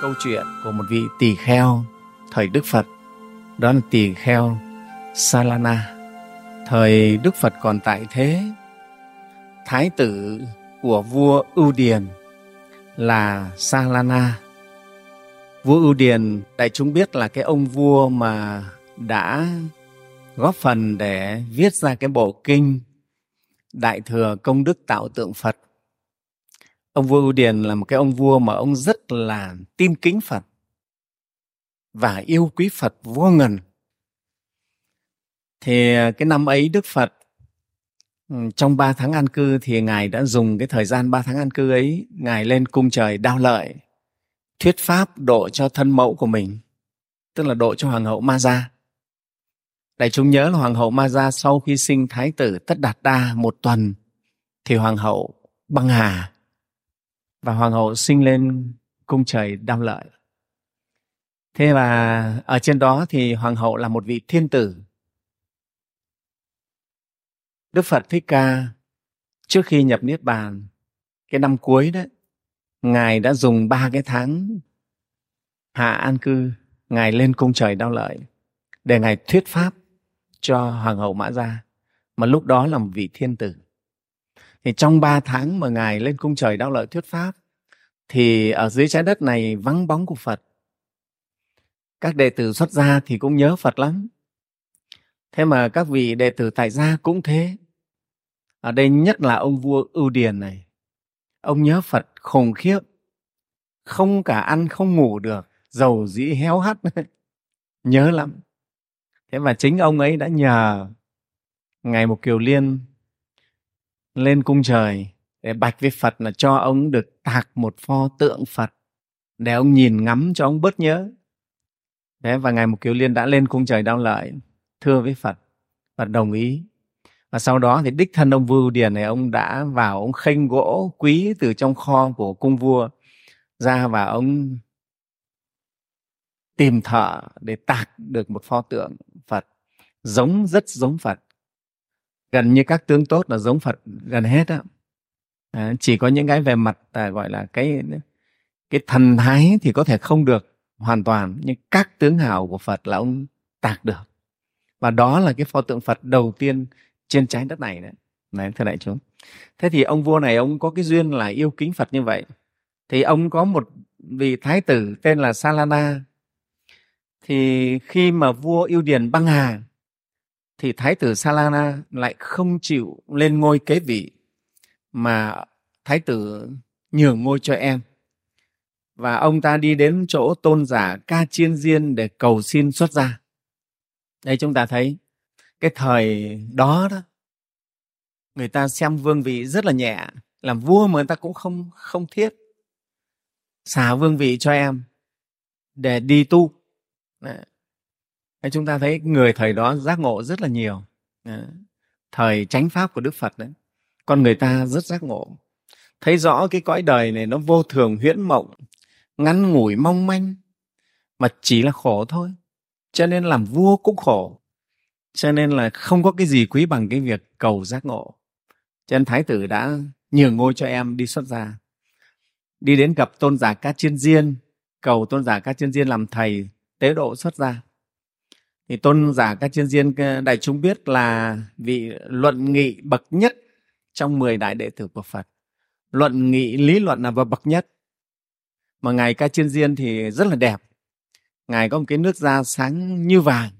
câu chuyện của một vị tỳ kheo thời Đức Phật. Đó là tỳ kheo Salana. Thời Đức Phật còn tại thế, thái tử của vua Ưu Điền là Salana. Vua Ưu Điền, đại chúng biết là cái ông vua mà đã góp phần để viết ra cái bộ kinh Đại thừa công đức tạo tượng Phật. Ông vua Ưu Điền là một cái ông vua mà ông rất là tin kính Phật và yêu quý Phật vô ngần. Thì à, cái năm ấy Đức Phật ừ, trong ba tháng an cư thì Ngài đã dùng cái thời gian ba tháng an cư ấy, Ngài lên cung trời đao lợi, thuyết pháp độ cho thân mẫu của mình, tức là độ cho Hoàng hậu Ma Gia. Đại chúng nhớ là Hoàng hậu Ma Gia sau khi sinh Thái tử Tất Đạt Đa một tuần thì Hoàng hậu băng hà và Hoàng hậu sinh lên cung trời đam lợi. Thế và ở trên đó thì Hoàng hậu là một vị thiên tử. Đức Phật Thích Ca trước khi nhập Niết Bàn, cái năm cuối đấy, Ngài đã dùng ba cái tháng hạ an cư, Ngài lên cung trời đau lợi để Ngài thuyết pháp cho hoàng hậu mã gia mà lúc đó là một vị thiên tử thì trong ba tháng mà ngài lên cung trời đau lợi thuyết pháp, thì ở dưới trái đất này vắng bóng của phật. Các đệ tử xuất gia thì cũng nhớ phật lắm. Thế mà các vị đệ tử tại gia cũng thế. Ở đây nhất là ông vua ưu điền này. Ông nhớ phật khủng khiếp, không cả ăn không ngủ được dầu dĩ héo hắt. Nhớ lắm. Thế mà chính ông ấy đã nhờ ngài một kiều liên lên cung trời để bạch với phật là cho ông được tạc một pho tượng phật để ông nhìn ngắm cho ông bớt nhớ. Thế và ngài một kiều liên đã lên cung trời đau lợi thưa với phật phật đồng ý. Và sau đó thì đích thân ông vưu điền này, ông đã vào, ông khênh gỗ quý từ trong kho của cung vua ra và ông tìm thợ để tạc được một pho tượng Phật, giống, rất giống Phật gần như các tướng tốt là giống Phật gần hết á. À, chỉ có những cái về mặt à, gọi là cái cái thần thái thì có thể không được hoàn toàn nhưng các tướng hào của Phật là ông tạc được. Và đó là cái pho tượng Phật đầu tiên trên trái đất này đấy. Này thưa đại chúng. Thế thì ông vua này ông có cái duyên là yêu kính Phật như vậy. Thì ông có một vị thái tử tên là Salana thì khi mà vua yêu điền băng hà thì thái tử salana lại không chịu lên ngôi kế vị, mà thái tử nhường ngôi cho em. Và ông ta đi đến chỗ tôn giả ca chiên diên để cầu xin xuất gia. Đây chúng ta thấy, cái thời đó đó, người ta xem vương vị rất là nhẹ, làm vua mà người ta cũng không không thiết. Xả vương vị cho em để đi tu. Đấy chúng ta thấy người thời đó giác ngộ rất là nhiều. Đấy. thời chánh pháp của đức phật đấy, con người ta rất giác ngộ. Thấy rõ cái cõi đời này nó vô thường, huyễn mộng, ngắn ngủi, mong manh, mà chỉ là khổ thôi. Cho nên làm vua cũng khổ. Cho nên là không có cái gì quý bằng cái việc cầu giác ngộ. Cho nên thái tử đã nhường ngôi cho em đi xuất gia. Đi đến gặp tôn giả ca chiên diên, cầu tôn giả ca chiên diên làm thầy tế độ xuất gia thì tôn giả các chuyên diên ờ, đại chúng biết là vị luận nghị bậc nhất trong 10 đại đệ tử của Phật. Luận nghị lý luận là bậc nhất. Mà ngài ca chiên diên thì rất là đẹp. Ngài có một cái nước da sáng như vàng.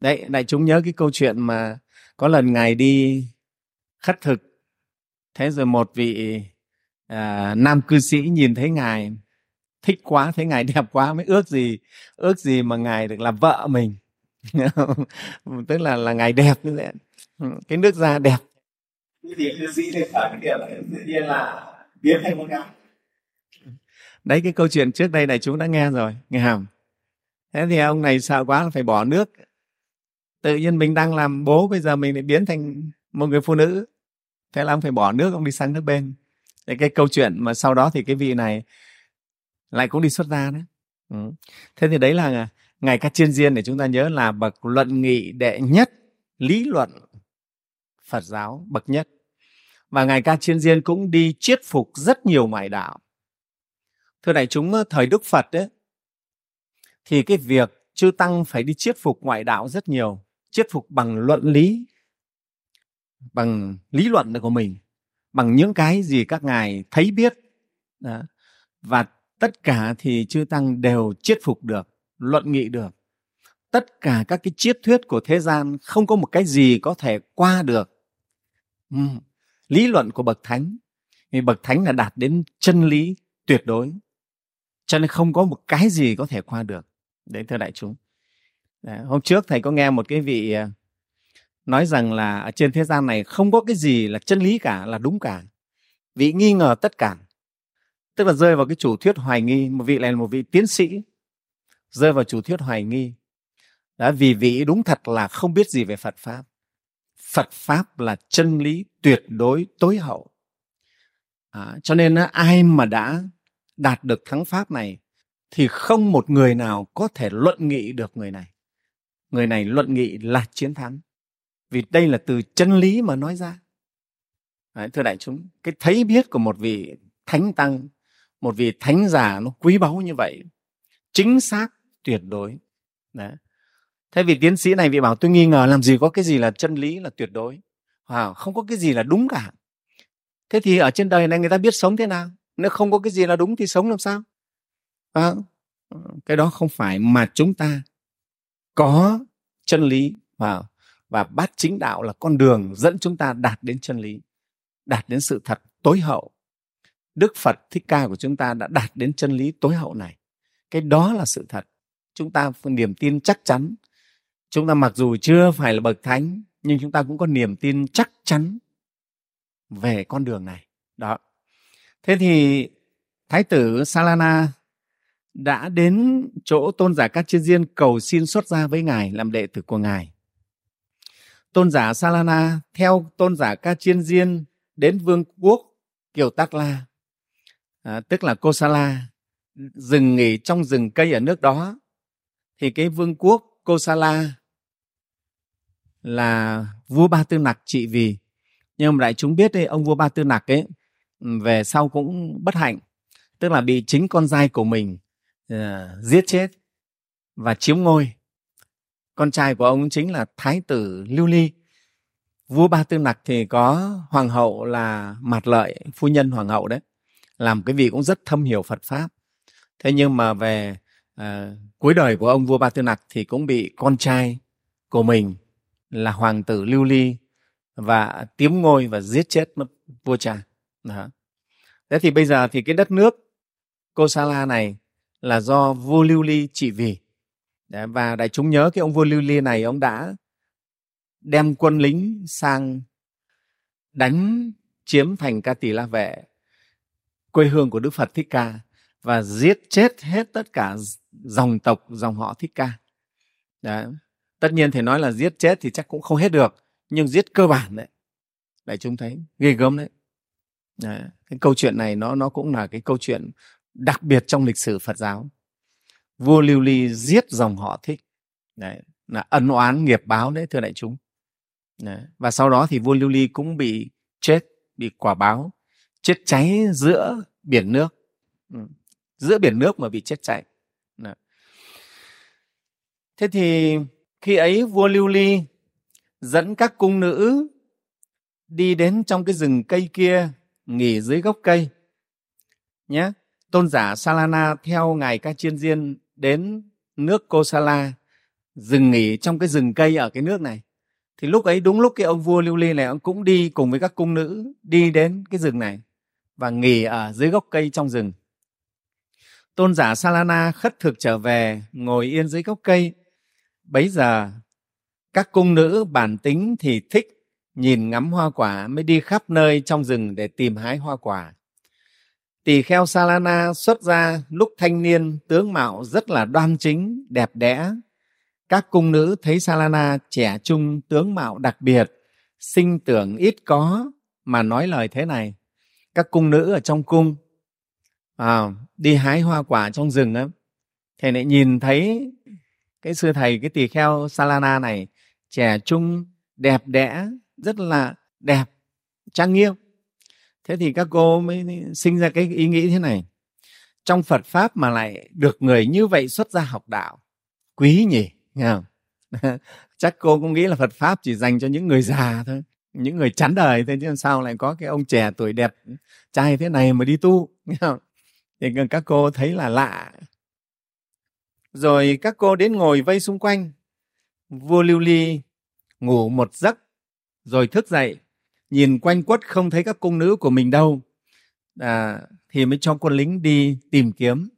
Đấy đại chúng nhớ cái câu chuyện mà có lần ngài đi khất thực thế rồi một vị à, nam cư sĩ nhìn thấy ngài thích quá thấy ngài đẹp quá mới ước gì ước gì mà ngài được làm vợ mình. Tức là là ngài đẹp như vậy cái nước da đẹp. Thì cư sĩ thì phải cái tự nhiên là biến thành con gái. Đấy cái câu chuyện trước đây này chúng đã nghe rồi nghe hàm thế thì ông này sợ quá là phải bỏ nước. Tự nhiên mình đang làm bố bây giờ mình lại biến thành một người phụ nữ. Thế là ông phải bỏ nước ông đi sang nước bên. Thế cái câu chuyện mà sau đó thì cái vị này lại cũng đi xuất gia đấy ừ. thế thì đấy là ngài các chiên diên để chúng ta nhớ là bậc luận nghị đệ nhất, lý luận phật giáo bậc nhất và ngài ca chiên diên cũng đi chiết phục rất nhiều ngoại đạo thưa đại chúng, thời đức phật đấy thì cái việc chư tăng phải đi chiết phục ngoại đạo rất nhiều, chiết phục bằng luận lý, bằng lý luận của mình, bằng những cái gì các ngài thấy biết, đó. và tất cả thì chư tăng đều chiết phục được luận nghị được. Tất cả các cái triết thuyết của thế gian không có một cái gì có thể qua được. Ừ. lý luận của bậc thánh. Vì bậc thánh là đạt đến chân lý tuyệt đối cho nên không có một cái gì có thể qua được. Đấy thưa đại chúng. Đấy, hôm trước thầy có nghe một cái vị à, nói rằng là ở trên thế gian này không có cái gì là chân lý cả là đúng cả. Vị nghi ngờ tất cả tức là rơi vào cái chủ thuyết hoài nghi một vị này là một vị tiến sĩ. Rơi vào chủ thuyết hoài nghi. Đã vì vị đúng thật là không biết gì về phật pháp. Phật pháp là chân lý tuyệt đối tối hậu. À, cho nên ai mà đã đạt được thắng pháp này thì không một người nào có thể luận nghị được người này. Người này luận nghị là chiến thắng. Vì đây là từ chân lý mà nói ra. Đấy, thưa đại chúng cái thấy biết của một vị thánh tăng một vị thánh giả nó quý báu như vậy chính xác tuyệt đối. Đấy. thế vì tiến sĩ này vị bảo tôi nghi ngờ làm gì có cái gì là chân lý là tuyệt đối. Wow, không có cái gì là đúng cả. Thế thì ở trên đời này người ta biết sống thế nào? Nếu không có cái gì là đúng thì sống làm sao? À, cái đó không phải mà chúng ta có chân lý và và bát chính đạo là con đường dẫn chúng ta đạt đến chân lý đạt đến sự thật tối hậu đức phật thích ca của chúng ta đã đạt đến chân lý tối hậu này. Cái đó là sự thật. Chúng ta có niềm tin chắc chắn. Chúng ta mặc dù chưa phải là bậc thánh, nhưng chúng ta cũng có niềm tin chắc chắn về con đường này. Đó. Thế thì thái tử salana đã đến chỗ tôn giả các chiên diên cầu xin xuất gia với ngài, làm đệ tử của ngài. Tôn giả salana theo tôn giả ca chiên diên đến vương quốc kiều Tắc la à, tức là kosala dừng nghỉ trong rừng cây ở nước đó. Thì cái vương quốc kosala là vua ba tư nặc trị vì. Nhưng mà đại chúng biết đấy ông vua ba tư nặc ấy về sau cũng bất hạnh. Tức là bị chính con trai của mình uh, giết chết và chiếm ngôi. Con trai của ông chính là thái tử lưu ly. Vua ba tư nặc thì có hoàng hậu là mạt lợi phu nhân hoàng hậu đấy làm cái vị cũng rất thâm hiểu phật pháp. Thế nhưng mà về uh, cuối đời của ông vua ba tư nặc thì cũng bị con trai của mình là hoàng tử lưu ly và tiếm ngôi và giết chết mất vua cha. Đó. thế thì bây giờ thì cái đất nước kosala này là do vua lưu ly trị vì. Đấy, và đại chúng nhớ cái ông vua lưu ly này ông đã đem quân lính sang đánh chiếm thành ca tỳ la vệ quê hương của đức phật thích ca và giết chết hết tất cả dòng tộc dòng họ thích ca Đấy. tất nhiên thì nói là giết chết thì chắc cũng không hết được nhưng giết cơ bản đấy đại chúng thấy ghê gớm đấy. đấy cái câu chuyện này nó nó cũng là cái câu chuyện đặc biệt trong lịch sử phật giáo vua lưu ly giết dòng họ thích đấy, là ân oán nghiệp báo đấy thưa đại chúng đấy. và sau đó thì vua lưu ly cũng bị chết bị quả báo chết cháy giữa biển nước. Ừ. giữa biển nước mà bị chết cháy. Thế thì khi ấy vua lưu ly dẫn các cung nữ đi đến trong cái rừng cây kia, nghỉ dưới gốc cây, nhé. Tôn giả salana theo ngài ca chiên diên đến nước Kosala dừng nghỉ trong cái rừng cây ở cái nước này. Thì lúc ấy đúng lúc cái ông vua lưu ly này, ông cũng đi cùng với các cung nữ đi đến cái rừng này và nghỉ ở dưới gốc cây trong rừng. Tôn giả salana khất thực trở về, ngồi yên dưới gốc cây. Bấy giờ, các cung nữ bản tính thì thích nhìn ngắm hoa quả mới đi khắp nơi trong rừng để tìm hái hoa quả. Tỳ kheo salana xuất ra lúc thanh niên tướng mạo rất là đoan chính, đẹp đẽ. Các cung nữ thấy salana trẻ trung, tướng mạo đặc biệt, sinh tưởng ít có mà nói lời thế này các cung nữ ở trong cung. À, đi hái hoa quả trong rừng á. Thầy lại nhìn thấy cái sư thầy cái tỳ kheo salana này trẻ trung đẹp đẽ rất là đẹp trang nghiêm. Thế thì các cô mới sinh ra cái ý nghĩ thế này. Trong phật pháp mà lại được người như vậy xuất gia học đạo quý nhỉ nghe không? Chắc cô cũng nghĩ là phật pháp chỉ dành cho những người già thôi những người chán đời thế chứ sao lại có cái ông trẻ tuổi đẹp trai thế này mà đi tu? Không? thì các cô thấy là lạ. Rồi các cô đến ngồi vây xung quanh. Vua lưu ly ngủ một giấc rồi thức dậy. Nhìn quanh quất không thấy các cung nữ của mình đâu. À, thì mới cho quân lính đi tìm kiếm.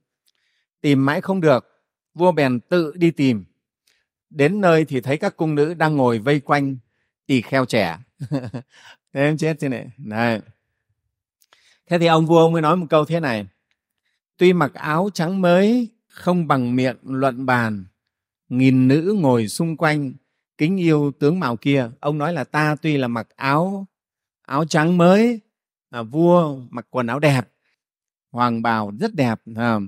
Tìm mãi không được vua bèn tự đi tìm. Đến nơi thì thấy các cung nữ đang ngồi vây quanh tỳ kheo trẻ thế em chết thế này. Này. Thế thì ông vua ông mới nói một câu thế này. Tuy mặc áo trắng mới không bằng miệng luận bàn nghìn nữ ngồi xung quanh kính yêu tướng mạo kia. Ông nói là ta tuy là mặc áo áo trắng mới à, vua mặc quần áo đẹp hoàng bào rất đẹp à,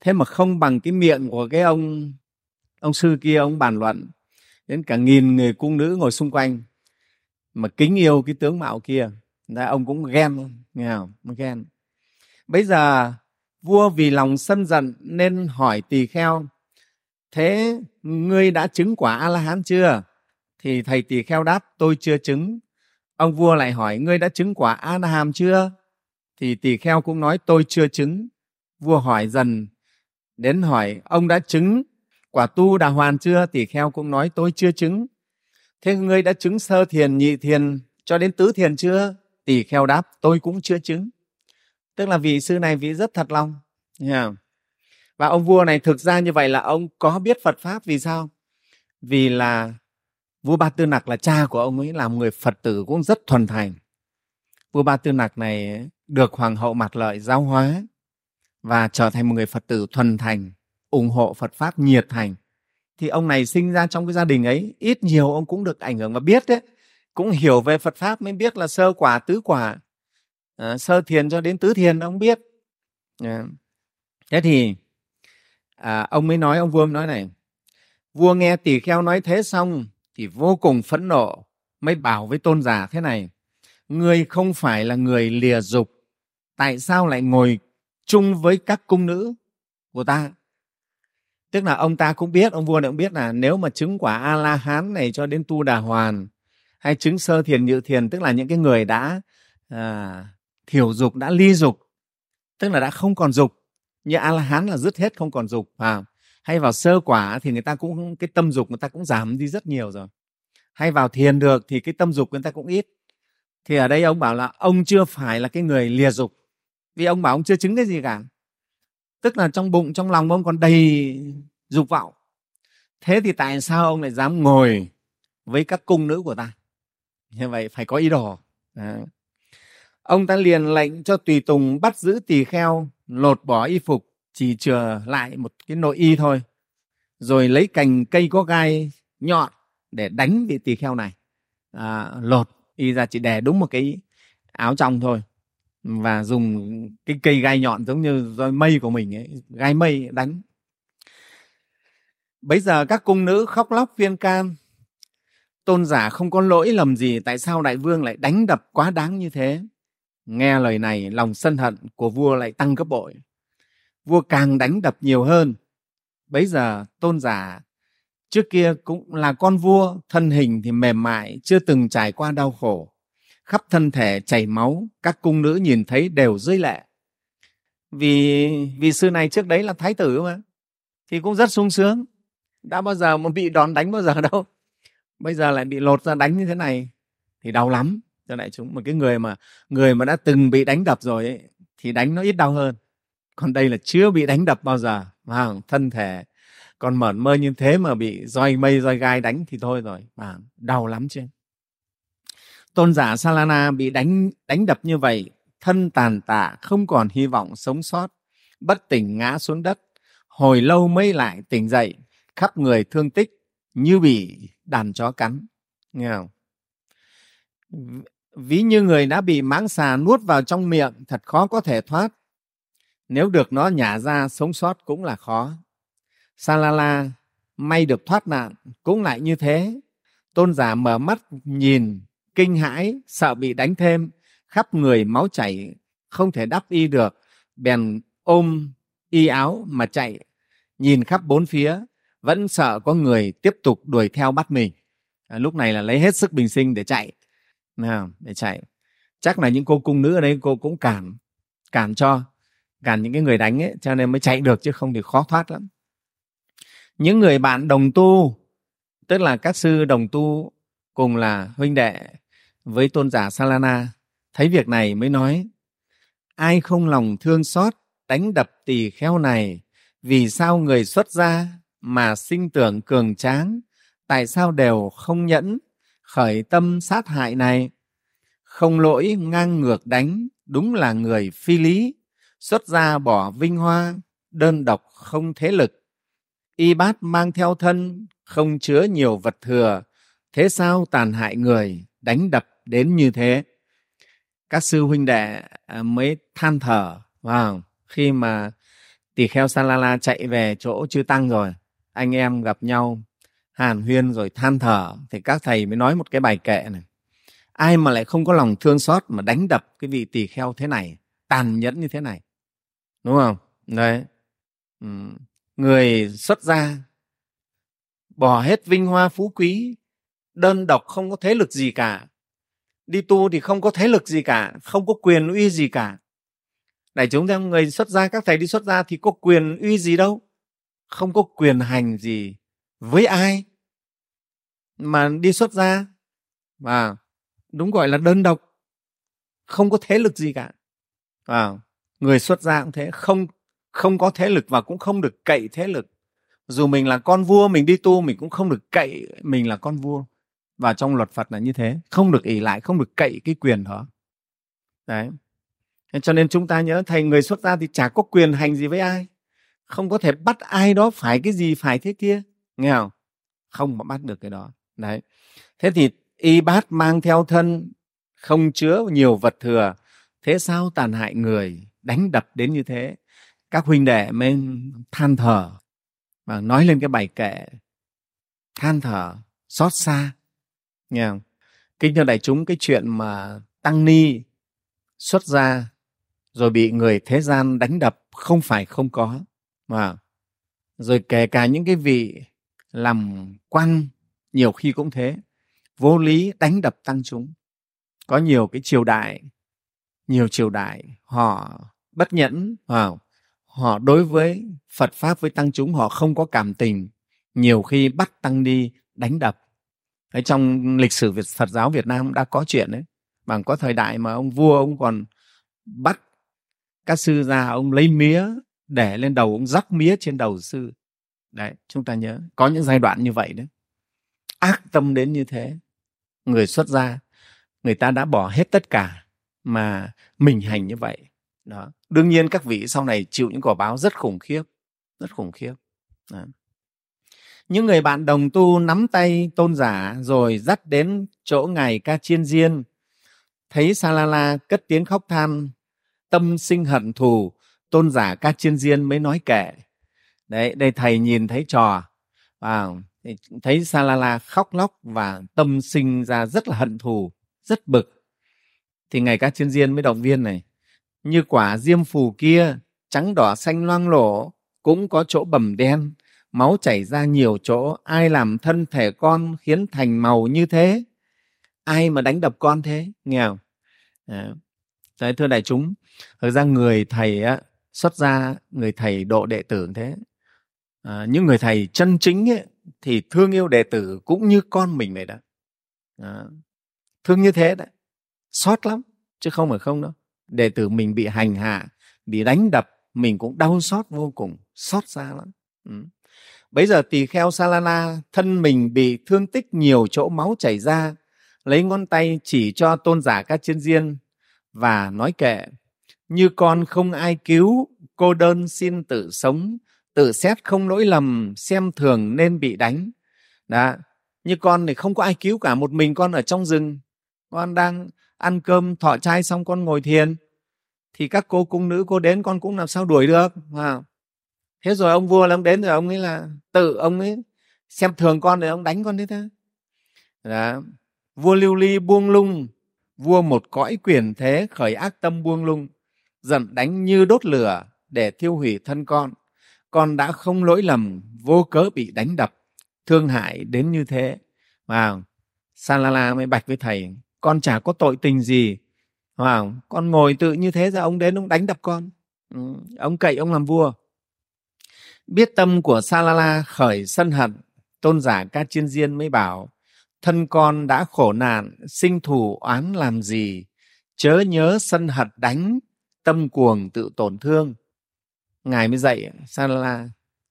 thế mà không bằng cái miệng của cái ông ông sư kia ông bàn luận đến cả nghìn người cung nữ ngồi xung quanh, mà kính yêu cái tướng mạo kia ra ông cũng ghen nghe không? Ghen. Bây giờ, vua vì lòng sân giận nên hỏi tỳ kheo, thế ngươi đã chứng quả a la hán chưa? Thì thầy tỳ kheo đáp, tôi chưa chứng. Ông vua lại hỏi, ngươi đã chứng quả a la hàm chưa? Thì tỳ kheo cũng nói, tôi chưa chứng. Vua hỏi dần, đến hỏi, ông đã chứng quả tu đà hoàn chưa? Tỳ kheo cũng nói, tôi chưa chứng. Thế ngươi đã chứng sơ thiền, nhị thiền, cho đến tứ thiền chưa? Tỳ kheo đáp, tôi cũng chưa chứng. Tức là vị sư này vị rất thật lòng. Yeah. và ông vua này thực ra như vậy là ông có biết phật pháp vì sao? Vì là vua ba tư nặc là cha của ông ấy, là một người phật tử cũng rất thuần thành. Vua ba tư nặc này được hoàng hậu mặt lợi giáo hóa và trở thành một người phật tử thuần thành ủng hộ phật pháp nhiệt thành. Thì ông này sinh ra trong cái gia đình ấy ít nhiều ông cũng được ảnh hưởng và biết đấy. Cũng hiểu về phật pháp mới biết là sơ quả tứ quả. À, sơ thiền cho đến tứ thiền ông biết. À. thế thì à, ông mới nói ông vua mới nói này vua nghe tỳ kheo nói thế xong thì vô cùng phẫn nộ mới bảo với tôn giả thế này ngươi không phải là người lìa dục tại sao lại ngồi chung với các cung nữ của ta? Tức là ông ta cũng biết ông vua này cũng biết là nếu mà chứng quả a la hán này cho đến tu đà hoàn hay chứng sơ thiền nhự thiền tức là những cái người đã à, thiểu dục đã ly dục tức là đã không còn dục như a la hán là dứt hết không còn dục à, hay vào sơ quả thì người ta cũng cái tâm dục người ta cũng giảm đi rất nhiều rồi. Hay vào thiền được thì cái tâm dục người ta cũng ít. Thì ở đây ông bảo là ông chưa phải là cái người lìa dục. Vì ông bảo ông chưa chứng cái gì cả tức là trong bụng trong lòng ông còn đầy dục vọng. Thế thì tại sao ông lại dám ngồi với các cung nữ của ta? Như vậy phải có ý đồ. Đó. ông ta liền lệnh cho tùy tùng bắt giữ tỳ kheo lột bỏ y phục chỉ chừa lại một cái nội y thôi. Rồi lấy cành cây có gai nhọn để đánh vị tỳ kheo này. À, lột y ra chỉ đè đúng một cái áo trong thôi và dùng cái cây gai nhọn giống như roi mây của mình ấy, gai mây đánh. Bây giờ các cung nữ khóc lóc viên can tôn giả không có lỗi lầm gì tại sao đại vương lại đánh đập quá đáng như thế? Nghe lời này lòng sân hận của vua lại tăng gấp bội. Vua càng đánh đập nhiều hơn. Bấy giờ tôn giả trước kia cũng là con vua thân hình thì mềm mại chưa từng trải qua đau khổ khắp thân thể chảy máu các cung nữ nhìn thấy đều rơi lệ. Vì vì sư này trước đấy là thái tử mà thì cũng rất sung sướng. Đã bao giờ mà bị đòn đánh bao giờ đâu. Bây giờ lại bị lột ra đánh như thế này thì đau lắm. Cho đại chúng một cái người mà người mà đã từng bị đánh đập rồi ấy, thì đánh nó ít đau hơn. Còn đây là chưa bị đánh đập bao giờ mà thân thể còn mởn mơ như thế mà bị roi mây roi gai đánh thì thôi rồi mà đau lắm chứ tôn giả salana bị đánh đánh đập như vậy, thân tàn tạ, không còn hy vọng sống sót, bất tỉnh ngã xuống đất. Hồi lâu mới lại tỉnh dậy, khắp người thương tích như bị đàn chó cắn. Nghe không? Ví như người đã bị máng xà nuốt vào trong miệng, thật khó có thể thoát. Nếu được nó nhả ra sống sót cũng là khó. Salala may được thoát nạn cũng lại như thế. Tôn giả mở mắt nhìn kinh hãi sợ bị đánh thêm khắp người máu chảy không thể đắp y được. Bèn ôm y áo mà chạy nhìn khắp bốn phía vẫn sợ có người tiếp tục đuổi theo bắt mình. À, lúc này là lấy hết sức bình sinh để chạy. Nào để chạy. Chắc là những cô cung nữ ở đây cô cũng cản cản cho cản những cái người đánh ấy cho nên mới chạy được chứ không thì khó thoát lắm. Những người bạn đồng tu tức là các sư đồng tu cùng là huynh đệ với tôn giả Salana, thấy việc này mới nói, ai không lòng thương xót, đánh đập tỳ kheo này, vì sao người xuất gia mà sinh tưởng cường tráng, tại sao đều không nhẫn, khởi tâm sát hại này? Không lỗi ngang ngược đánh, đúng là người phi lý, xuất gia bỏ vinh hoa, đơn độc không thế lực. Y bát mang theo thân, không chứa nhiều vật thừa, thế sao tàn hại người, đánh đập đến như thế. Các sư huynh đệ à, mới than thở vào khi mà tỳ kheo Salala chạy về chỗ chư tăng rồi, anh em gặp nhau hàn huyên rồi than thở, thì các thầy mới nói một cái bài kệ này. Ai mà lại không có lòng thương xót mà đánh đập cái vị tỳ kheo thế này, tàn nhẫn như thế này. Đúng không? Đấy. Ừ. người xuất gia bỏ hết vinh hoa phú quý, đơn độc không có thế lực gì cả đi tu thì không có thế lực gì cả không có quyền uy gì cả. Này chúng ta người xuất gia các thầy đi xuất gia thì có quyền uy gì đâu. Không có quyền hành gì với ai mà đi xuất gia. Và đúng gọi là đơn độc không có thế lực gì cả. À, người xuất gia cũng thế không không có thế lực và cũng không được cậy thế lực. Dù mình là con vua mình đi tu mình cũng không được cậy mình là con vua và trong luật Phật là như thế, không được ỷ lại, không được cậy cái quyền đó. Đấy. Cho nên chúng ta nhớ, thầy người xuất gia thì chả có quyền hành gì với ai. Không có thể bắt ai đó phải cái gì, phải thế kia. Nghe không? Không mà bắt được cái đó. Đấy. Thế thì y bát mang theo thân, không chứa nhiều vật thừa. Thế sao tàn hại người, đánh đập đến như thế? Các huynh đệ mới than thở. Và nói lên cái bài kệ, than thở, xót xa nghe không kính thưa đại chúng, cái chuyện mà tăng ni xuất gia rồi bị người thế gian đánh đập không phải không có, mà rồi kể cả những cái vị làm quan nhiều khi cũng thế, vô lý đánh đập tăng chúng. Có nhiều cái triều đại, nhiều triều đại họ bất nhẫn vào họ đối với phật pháp với tăng chúng, họ không có cảm tình, nhiều khi bắt tăng đi đánh đập ở trong lịch sử Việt, Phật giáo Việt Nam đã có chuyện đấy. Bằng có thời đại mà ông vua ông còn bắt các sư ra ông lấy mía để lên đầu ông rắc mía trên đầu sư. Đấy chúng ta nhớ có những giai đoạn như vậy đấy. Ác tâm đến như thế người xuất gia người ta đã bỏ hết tất cả mà mình hành như vậy. Đó. Đương nhiên các vị sau này chịu những quả báo rất khủng khiếp rất khủng khiếp. Đó những người bạn đồng tu nắm tay tôn giả rồi dắt đến chỗ ngài ca chiên diên. Thấy salala cất tiếng khóc than, tâm sinh hận thù, tôn giả ca chiên diên mới nói kệ. Đấy, đây thầy nhìn thấy trò. Vào thấy Salala khóc lóc và tâm sinh ra rất là hận thù, rất bực. Thì ngài ca chiên diên mới động viên này, như quả diêm phù kia, trắng đỏ xanh loang lổ, cũng có chỗ bầm đen máu chảy ra nhiều chỗ ai làm thân thể con khiến thành màu như thế? Ai mà đánh đập con thế? Nghe không? Đấy, thưa đại chúng thực ra người thầy á, xuất gia người thầy độ đệ tử thế à, những người thầy chân chính ấy, thì thương yêu đệ tử cũng như con mình vậy đó. À, thương như thế đấy xót lắm chứ không phải không đâu. Đệ tử mình bị hành hạ bị đánh đập mình cũng đau xót vô cùng xót xa lắm. Ừ bây giờ tỳ kheo salana, thân mình bị thương tích nhiều chỗ máu chảy ra, lấy ngón tay chỉ cho tôn giả các chiến diên và nói kệ, như con không ai cứu, cô đơn xin tự sống, tự xét không lỗi lầm, xem thường nên bị đánh. Đó, như con thì không có ai cứu cả một mình con ở trong rừng. Con đang ăn cơm, thọ trai xong con ngồi thiền, thì các cô cung nữ, cô đến con cũng làm sao đuổi được Wow thế rồi ông vua ông đến rồi ông ấy là tự ông ấy xem thường con rồi ông đánh con thế ta. Đó. vua lưu ly buông lung vua một cõi quyền thế khởi ác tâm buông lung giận đánh như đốt lửa để thiêu hủy thân con. Con đã không lỗi lầm vô cớ bị đánh đập thương hại đến như thế. Mà Salala mới bạch với thầy con chả có tội tình gì. Wow, con ngồi tự như thế ra ông đến ông đánh đập con. Ừ, ông cậy ông làm vua biết tâm của Salala khởi sân hận tôn giả ca chiên diên mới bảo thân con đã khổ nạn sinh thù oán làm gì? Chớ nhớ sân hận đánh tâm cuồng tự tổn thương. Ngài mới dạy Salala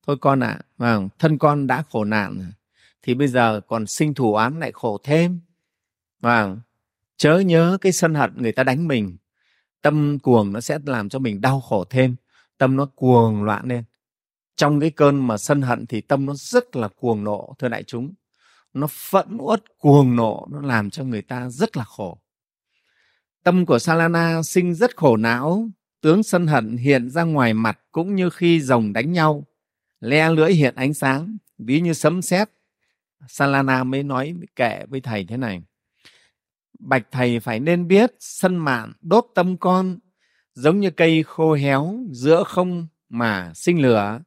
thôi con ạ à, thân con đã khổ nạn thì bây giờ còn sinh thù oán lại khổ thêm. Và chớ nhớ cái sân hận người ta đánh mình. Tâm cuồng nó sẽ làm cho mình đau khổ thêm tâm nó cuồng loạn lên trong cái cơn mà sân hận thì tâm nó rất là cuồng nộ, thưa đại chúng. Nó phẫn uất, cuồng nộ, nó làm cho người ta rất là khổ. Tâm của salana sinh rất khổ não, tướng sân hận hiện ra ngoài mặt cũng như khi rồng đánh nhau, le lưỡi hiện ánh sáng, ví như sấm sét. Salana mới nói kệ với thầy thế này. Bạch thầy phải nên biết sân mạn đốt tâm con, giống như cây khô héo, giữa không mà sinh lửa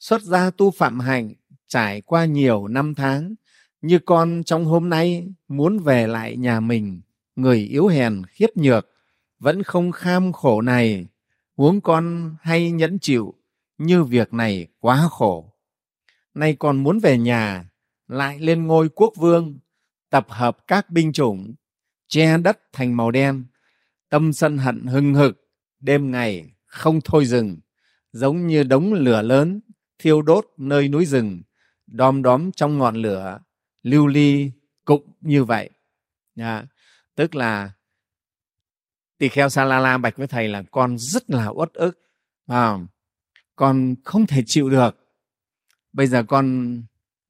xuất gia tu phạm hạnh trải qua nhiều năm tháng, như con trong hôm nay muốn về lại nhà mình, người yếu hèn khiếp nhược, vẫn không kham khổ này. Huống con hay nhẫn chịu như việc này quá khổ. Nay con muốn về nhà, lại lên ngôi quốc vương, tập hợp các binh chủng, che đất thành màu đen. Tâm sân hận hừng hực, đêm ngày không thôi dừng, giống như đống lửa lớn thiêu đốt nơi núi rừng đom đóm trong ngọn lửa lưu ly cũng như vậy. À, tức là tỳ kheo sa la la bạch với thầy là con rất là uất ức à, con không thể chịu được. Bây giờ con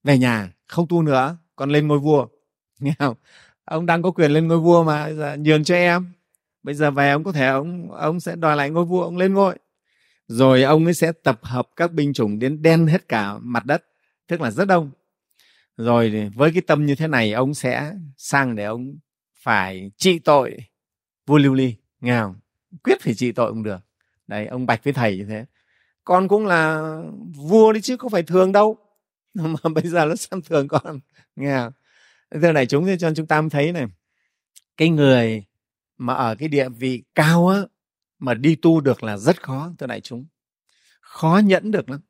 về nhà không tu nữa con lên ngôi vua. Nghe không? Ông đang có quyền lên ngôi vua mà giờ nhường cho em. Bây giờ về ông có thể ông ông sẽ đòi lại ngôi vua ông lên ngôi rồi ông ấy sẽ tập hợp các binh chủng đến đen hết cả mặt đất. Tức là rất đông. Rồi với cái tâm như thế này, ông sẽ sang để ông phải trị tội vua lưu ly. Nghe không? Quyết phải trị tội ông được. Đấy, ông bạch với thầy như thế. Con cũng là vua đi chứ không phải thường đâu. Mà bây giờ nó xem thường con. Nghe không? Thưa đại chúng, cho chúng ta thấy này. Cái người mà ở cái địa vị cao á mà đi tu được là rất khó, thưa đại chúng. Khó nhẫn được lắm.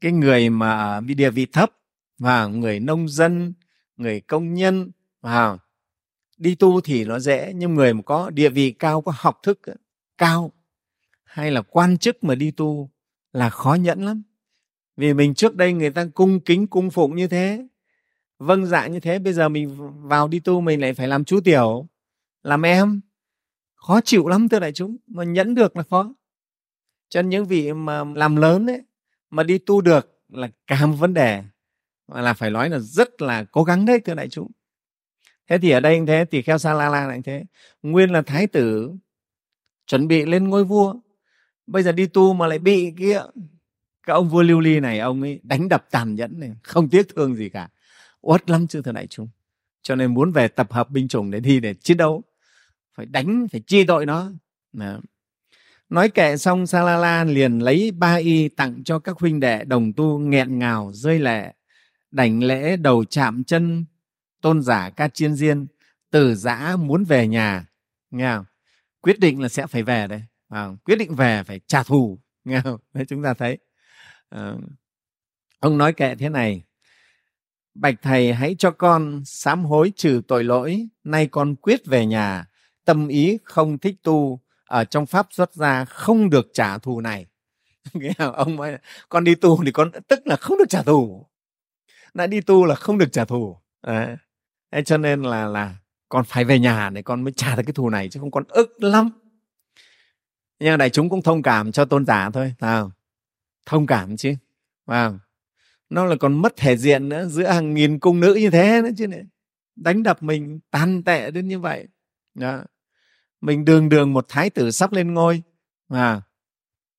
Cái người mà bị địa vị thấp, và người nông dân, người công nhân, và đi tu thì nó dễ, nhưng người mà có địa vị cao, có học thức ờ, cao, hay là quan chức mà đi tu là khó nhẫn lắm. Vì mình trước đây người ta cung kính, cung phụng như thế vâng dạ như thế, bây giờ mình vào đi tu mình lại phải làm chú tiểu, làm em khó chịu lắm thưa đại chúng mà nhẫn được là khó. Cho nên những vị mà làm lớn ấy, mà đi tu được là cả một vấn đề. Mà là phải nói là rất là cố gắng đấy, thưa đại chúng. Thế thì ở đây như thế thì kheo sa la la lại thế. Nguyên là thái tử, chuẩn bị lên ngôi vua. Bây giờ đi tu mà lại bị kia cái ông vua lưu ly này, ông ấy đánh đập tàn nhẫn này, không tiếc thương gì cả. Uất lắm chứ, thưa đại chúng. Cho nên muốn về tập hợp binh chủng để đi để chiến đấu phải đánh phải chi tội nó. Đó. nói kệ xong salala liền lấy ba y tặng cho các huynh đệ đồng tu nghẹn ngào rơi lệ đảnh lễ đầu chạm chân tôn giả ca chiên diên từ giã muốn về nhà. Nghe không? quyết định là sẽ phải về đây. À, quyết định về phải trả thù. Nghe không? Đấy, chúng ta thấy. À, ông nói kệ thế này. Bạch thầy hãy cho con sám hối trừ tội lỗi nay con quyết về nhà tâm ý không thích tu ở trong pháp xuất gia không được trả thù này. Ông nói con đi tu thì con, tức là không được trả thù. Đã đi tu là không được trả thù. Đấy. Thế cho nên là là con phải về nhà để con mới trả được cái thù này chứ không con ức lắm. Nhưng đại chúng cũng thông cảm cho tôn giả thôi nào thông cảm chứ vào nó là còn mất thể diện nữa, giữa hàng nghìn cung nữ như thế nữa chứ này đánh đập mình tàn tệ đến như vậy. Đó mình đường đường một thái tử sắp lên ngôi. À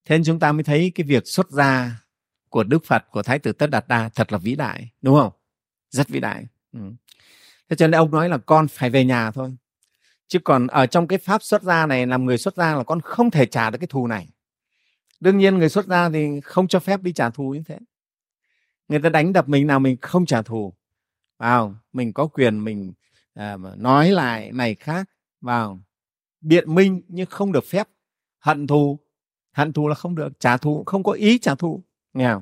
thế nên chúng ta mới thấy cái việc xuất gia của đức phật của thái tử tất đạt đa thật là vĩ đại đúng không? Rất vĩ đại. Ừ. thế cho nên ông nói là con phải về nhà thôi. Chứ còn ở trong cái pháp xuất gia này làm người xuất gia là con không thể trả được cái thù này. Đương nhiên người xuất gia thì không cho phép đi trả thù như thế. Người ta đánh đập mình nào mình không trả thù. Vào mình có quyền mình à, nói lại này khác. Vào biện minh nhưng không được phép. Hận thù hận thù là không được, trả thù không có ý trả thù. Nghe không?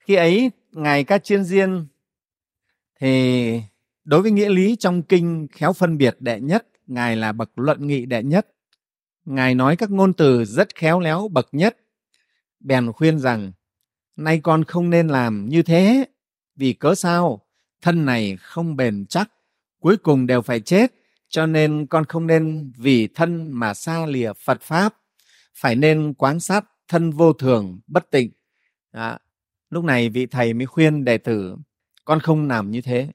khi ấy, ngài các chiên diên thì đối với nghĩa lý trong kinh khéo phân biệt đệ nhất, ngài là bậc luận nghị đệ nhất. Ngài nói các ngôn từ rất khéo léo, bậc nhất, bèn khuyên rằng, nay con không nên làm như thế, vì cớ sao? Thân này không bền chắc, cuối cùng đều phải chết cho nên con không nên vì thân mà xa lìa phật pháp. Phải nên quán sát thân vô thường, bất tịnh. Đó. lúc này vị thầy mới khuyên đệ tử, con không làm như thế.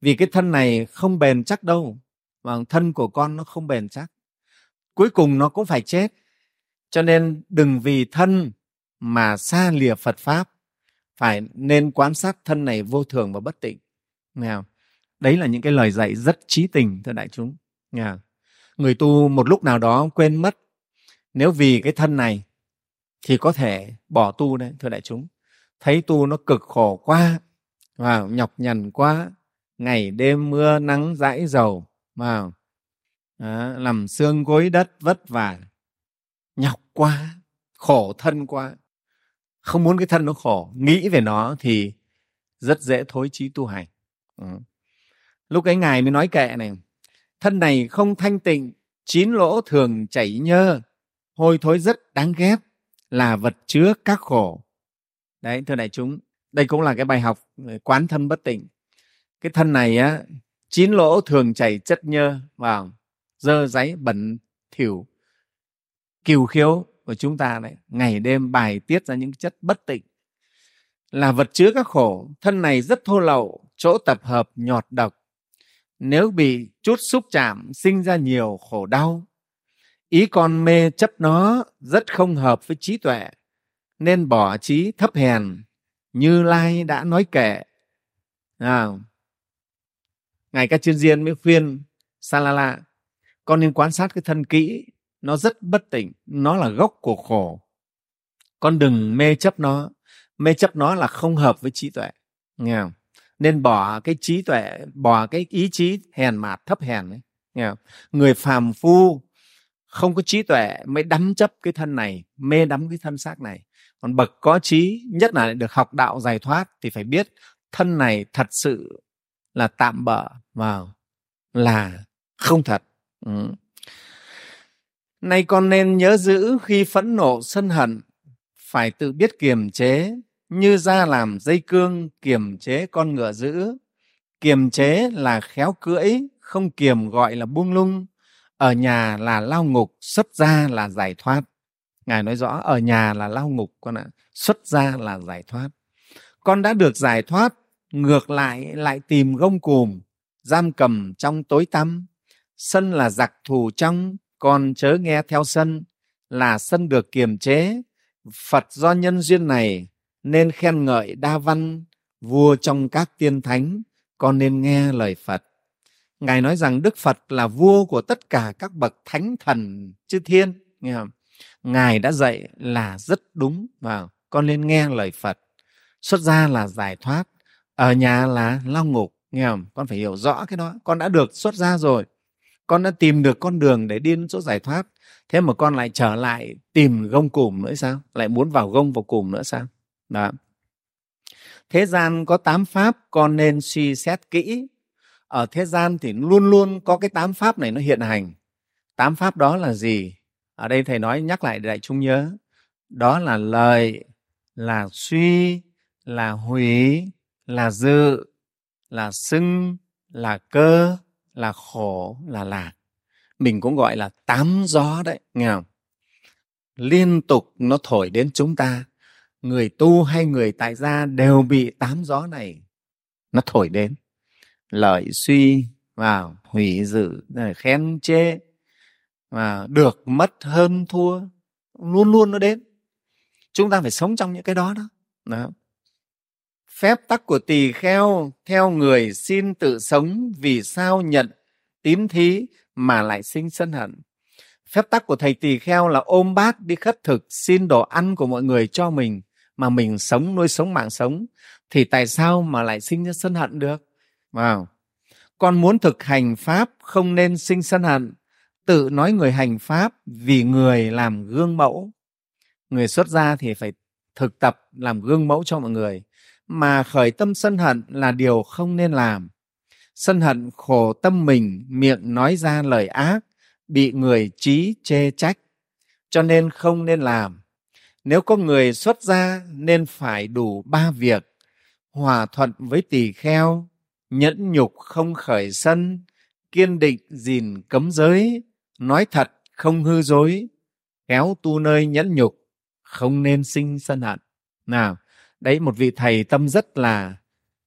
Vì cái thân này không bền chắc đâu, mà thân của con nó không bền chắc. Cuối cùng nó cũng phải chết. Cho nên đừng vì thân mà xa lìa phật pháp. Phải nên quan sát thân này vô thường và bất tịnh. Nghe đấy là những cái lời dạy rất trí tình thưa đại chúng yeah. người tu một lúc nào đó quên mất nếu vì cái thân này thì có thể bỏ tu đấy thưa đại chúng thấy tu nó cực khổ quá vào nhọc nhằn quá ngày đêm mưa nắng dãi dầu vào đó, làm xương gối đất vất vả nhọc quá khổ thân quá không muốn cái thân nó khổ nghĩ về nó thì rất dễ thối chí tu hành ừ lúc ấy ngài mới nói kệ này, thân này không thanh tịnh, chín lỗ thường chảy nhơ, hôi thối rất đáng ghét, là vật chứa các khổ. Đấy, thưa đại chúng, đây cũng là cái bài học ờ, quán thân bất tịnh. Cái thân này á, chín lỗ thường chảy chất nhơ, vào, dơ giấy bẩn thỉu. Kiều khiếu của chúng ta đấy, ngày đêm bài tiết ra những chất bất tịnh. Là vật chứa các khổ, thân này rất thô lậu, chỗ tập hợp nhọt độc nếu bị chút xúc chạm sinh ra nhiều khổ đau ý con mê chấp nó rất không hợp với trí tuệ nên bỏ trí thấp hèn như lai đã nói kệ à, ngài các chuyên viên mới khuyên salala con nên quan sát cái thân kỹ nó rất bất tỉnh nó là gốc của khổ. Con đừng mê chấp nó mê chấp nó là không hợp với trí tuệ. Nghe không? Nên bỏ cái trí tuệ bỏ cái ý chí hèn mạt thấp hèn ấy nghe không? người phàm phu không có trí tuệ mới đắm chấp cái thân này mê đắm cái thân xác này còn bậc có trí nhất là được học đạo giải thoát thì phải biết thân này thật sự là tạm bợ vào là không thật ừ. Nay con nên nhớ giữ khi phẫn nộ sân hận, phải tự biết kiềm chế, như ra làm dây cương kiềm chế con ngựa giữ. Kiềm chế là khéo cưỡi, không kiềm gọi là buông lung. Ở nhà là lao ngục, xuất ra là giải thoát. Ngài nói rõ ở nhà là lao ngục con ạ, xuất ra là giải thoát. Con đã được giải thoát, ngược lại lại tìm gông cùm, giam cầm trong tối tăm. Sân là giặc thù trong, con chớ nghe theo sân là sân được kiềm chế phật do nhân duyên này nên khen ngợi đa văn, vua trong các tiên thánh, con nên nghe lời phật. Ngài nói rằng đức phật là vua của tất cả các bậc thánh thần chư thiên. Nghe không? ngài đã dạy là rất đúng và con nên nghe lời phật. Xuất gia là giải thoát, ở nhà là lao ngục. Nghe không? Con phải hiểu rõ cái đó. Con đã được xuất gia rồi. Con đã tìm được con đường để đi đến chỗ giải thoát. Thế mà con lại trở lại tìm gông cùm nữa sao? Lại muốn vào gông vào cùm nữa sao? Đó. Thế gian có tám pháp, con nên suy xét kỹ. Ở thế gian thì luôn luôn có cái tám pháp này nó hiện hành. Tám pháp đó là gì? Ở đây thầy nói nhắc lại đại chúng nhớ. Đó là lời, là suy, là hủy, là dự, là xưng là cơ, là khổ, là lạc. Mình cũng gọi là tám gió đấy, nghe không? Liên tục nó thổi đến chúng ta người tu hay người tại gia đều bị tám gió này nó thổi đến. Lợi suy vào hủy dự khen chê và được mất hơn thua luôn luôn nó đến. Chúng ta phải sống trong những cái đó đó, đó. Phép tắc của tỳ kheo theo người xin tự sống vì sao nhận tín thí mà lại sinh sân hận. Phép tắc của thầy tỳ kheo là ôm bát đi khất thực xin đồ ăn của mọi người cho mình mà mình sống nuôi sống mạng sống, thì tại sao mà lại sinh ra sân hận được? Wow. con muốn thực hành pháp không nên sinh sân hận, tự nói người hành pháp vì người làm gương mẫu. Người xuất gia thì phải thực tập làm gương mẫu cho mọi người, mà khởi tâm sân hận là điều không nên làm. Sân hận khổ tâm mình, miệng nói ra lời ác, bị người trí chê trách, cho nên không nên làm nếu có người xuất gia nên phải đủ ba việc. Hòa thuận với tỳ kheo, nhẫn nhục không khởi sân, kiên định gìn cấm giới, nói thật không hư dối, kéo tu nơi nhẫn nhục, không nên sinh sân hận. Nào, đấy một vị thầy tâm rất là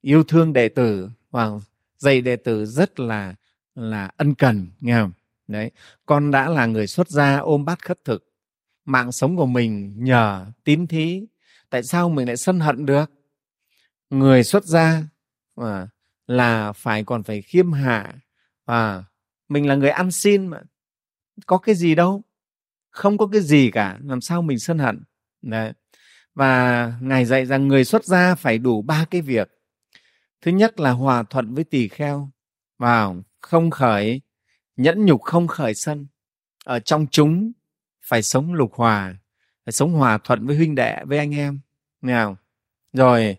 yêu thương đệ tử, và dạy đệ tử rất là là ân cần, nghe không? Đấy, con đã là người xuất gia ôm bát khất thực mạng sống của mình nhờ tín thí. Tại sao mình lại sân hận được? Người xuất gia à, là phải còn phải khiêm hạ. Và mình là người ăn xin mà. Có cái gì đâu. Không có cái gì cả. Làm sao mình sân hận? Đấy. Và ngài dạy rằng người xuất gia phải đủ ba cái việc. Thứ nhất là hòa thuận với tỳ kheo. Vào không khởi. Nhẫn nhục không khởi sân. Ở trong chúng phải sống lục hòa, phải sống hòa thuận với huynh đệ, với anh em. Nào rồi,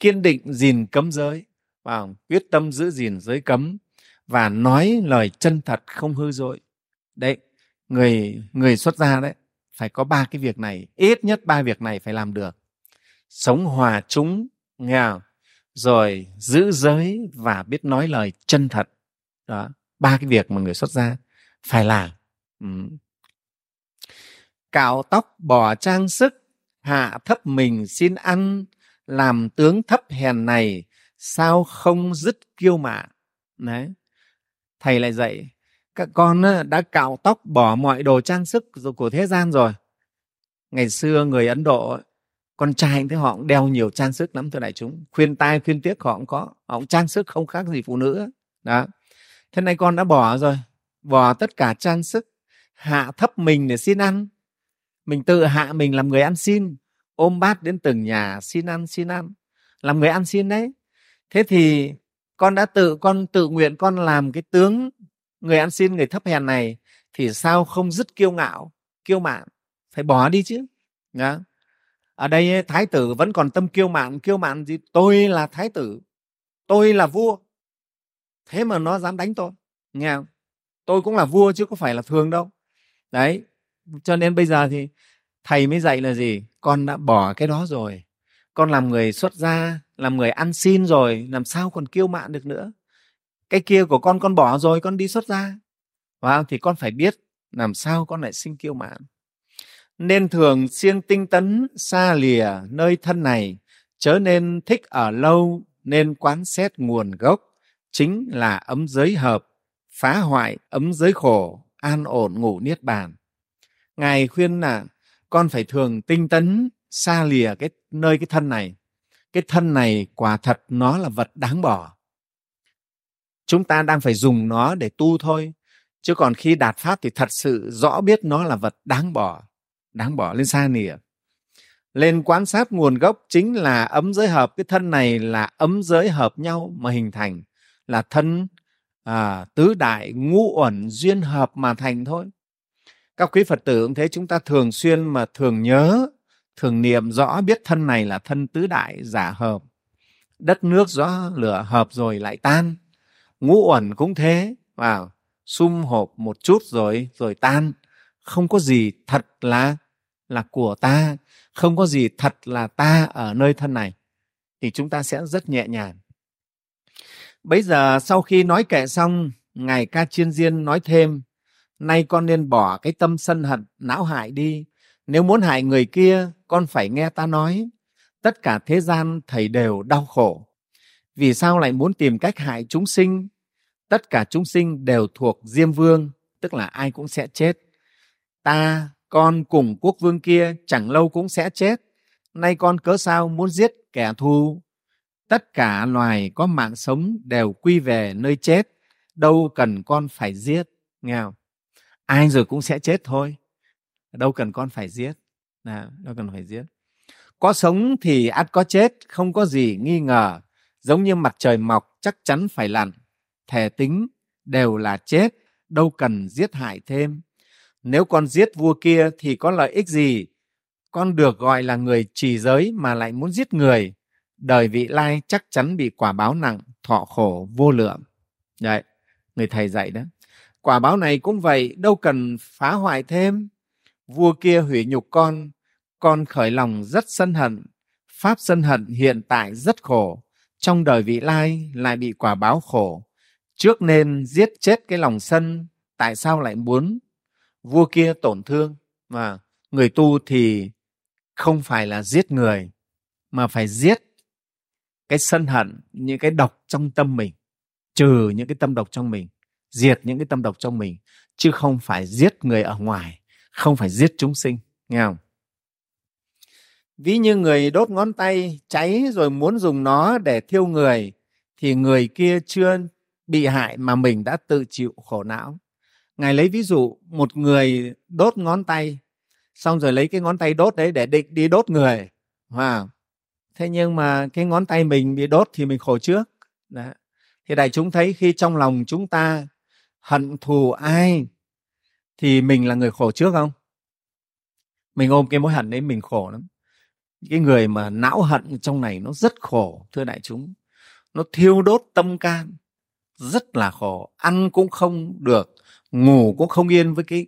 kiên định gìn cấm giới. Và quyết tâm giữ gìn giới cấm và nói lời chân thật không hư dối đấy, người người xuất gia đấy, phải có ba cái việc này, ít nhất ba việc này phải làm được. Sống hòa chúng, nghe không? rồi giữ giới và biết nói lời chân thật. Đó, ba cái việc mà người xuất gia phải làm. Ừ cạo tóc bỏ trang sức, hạ thấp mình xin ăn, làm tướng thấp hèn này, sao không dứt kiêu mạn đấy. Thầy lại dạy, các con đã cạo tóc bỏ mọi đồ trang sức của thế gian rồi. Ngày xưa người ấn độ con trai thế họ cũng đeo nhiều trang sức lắm, thưa đại chúng. Khuyên tai, khuyên tiếc họ cũng có. Họ cũng trang sức không khác gì phụ nữ đó. Thế này con đã bỏ rồi, bỏ tất cả trang sức, hạ thấp mình để xin ăn mình tự hạ mình làm người ăn xin, ôm bát đến từng nhà, xin ăn xin ăn, làm người ăn xin đấy. Thế thì con đã tự, con tự nguyện con làm cái tướng người ăn xin, người thấp hèn này, thì sao không dứt kiêu ngạo, kiêu mạn? Phải bỏ đi chứ Đó. ở đây thái tử vẫn còn tâm kiêu mạn kiêu mạn gì? Tôi là thái tử, tôi là vua. Thế mà nó dám đánh tôi, nghe không? Tôi cũng là vua chứ có phải là thường đâu. Đấy cho nên bây giờ thì thầy mới dạy là gì? Con đã bỏ cái đó rồi. Con làm người xuất gia, làm người ăn xin rồi, làm sao còn kiêu mạn được nữa? Cái kia của con con bỏ rồi, con đi xuất gia. Và thì con phải biết làm sao con lại sinh kiêu mạn. Nên thường siêng tinh tấn, xa lìa nơi thân này, chớ nên thích ở lâu, nên quán xét nguồn gốc, chính là ấm giới hợp, phá hoại ấm giới khổ, an ổn ngủ niết bàn ngài khuyên là con phải thường tinh tấn xa lìa cái nơi cái thân này. Cái thân này quả thật nó là vật đáng bỏ. Chúng ta đang phải dùng nó để tu thôi chứ còn khi đạt pháp thì thật sự rõ biết nó là vật đáng bỏ đáng bỏ lên xa nỉa lên quan sát nguồn gốc chính là ấm giới hợp. Cái thân này là ấm giới hợp nhau mà hình thành là thân à, tứ đại ngũ uẩn duyên hợp mà thành thôi các quý phật tử cũng thế, chúng ta thường xuyên mà thường nhớ, thường niệm rõ biết thân này là thân tứ đại giả hợp. Đất nước gió lửa hợp rồi lại tan. Ngũ uẩn cũng thế, vào, sum hộp một chút rồi rồi tan. Không có gì thật là là của ta, không có gì thật là ta ở nơi thân này, thì chúng ta sẽ rất nhẹ nhàng. Bây giờ sau khi nói kệ xong, ngài ca chiên diên nói thêm nay con nên bỏ cái tâm sân hận, não hại đi. Nếu muốn hại người kia, con phải nghe ta nói. Tất cả thế gian, thầy đều đau khổ. Vì sao lại muốn tìm cách hại chúng sinh? Tất cả chúng sinh đều thuộc diêm vương, tức là ai cũng sẽ chết. Ta, con cùng quốc vương kia chẳng lâu cũng sẽ chết. Nay con cớ sao muốn giết kẻ thù? Tất cả loài có mạng sống đều quy về nơi chết. Đâu cần con phải giết. Nghèo ai rồi cũng sẽ chết thôi. Đâu cần con phải giết. À, đâu cần phải giết. Có sống thì ắt có chết không có gì nghi ngờ. Giống như mặt trời mọc chắc chắn phải lặn. Thể tính đều là chết đâu cần giết hại thêm. Nếu con giết vua kia thì có lợi ích gì? Con được gọi là người trì giới mà lại muốn giết người. Đời vị lai chắc chắn bị quả báo nặng thọ khổ vô lượng. Đấy người thầy dạy đó quả báo này cũng vậy, đâu cần phá hoại thêm. Vua kia hủy nhục con con khởi lòng rất sân hận. Pháp sân hận hiện tại rất khổ, trong đời vị lai lại bị quả báo khổ. Trước nên giết chết cái lòng sân, tại sao lại muốn? Vua kia tổn thương, mà người tu thì không phải là giết người, mà phải giết cái sân hận, những cái độc trong tâm mình, trừ những cái tâm độc trong mình diệt những cái tâm độc trong mình, chứ không phải giết người ở ngoài, không phải giết chúng sinh, nghe không ví như người đốt ngón tay cháy rồi muốn dùng nó để thiêu người, thì người kia chưa bị hại mà mình đã tự chịu khổ não ngài lấy ví dụ, một người đốt ngón tay, xong rồi lấy cái ngón tay đốt đấy để định đi đốt người wow. thế nhưng mà cái ngón tay mình bị đốt thì mình khổ trước đấy. thì đại chúng thấy khi trong lòng chúng ta hận thù ai? Thì mình là người khổ trước không? Mình ôm cái mối hận đấy mình khổ lắm. Cái người mà não hận trong này nó rất khổ, thưa đại chúng. Nó thiêu đốt tâm can, rất là khổ. Ăn cũng không được, ngủ cũng không yên với cái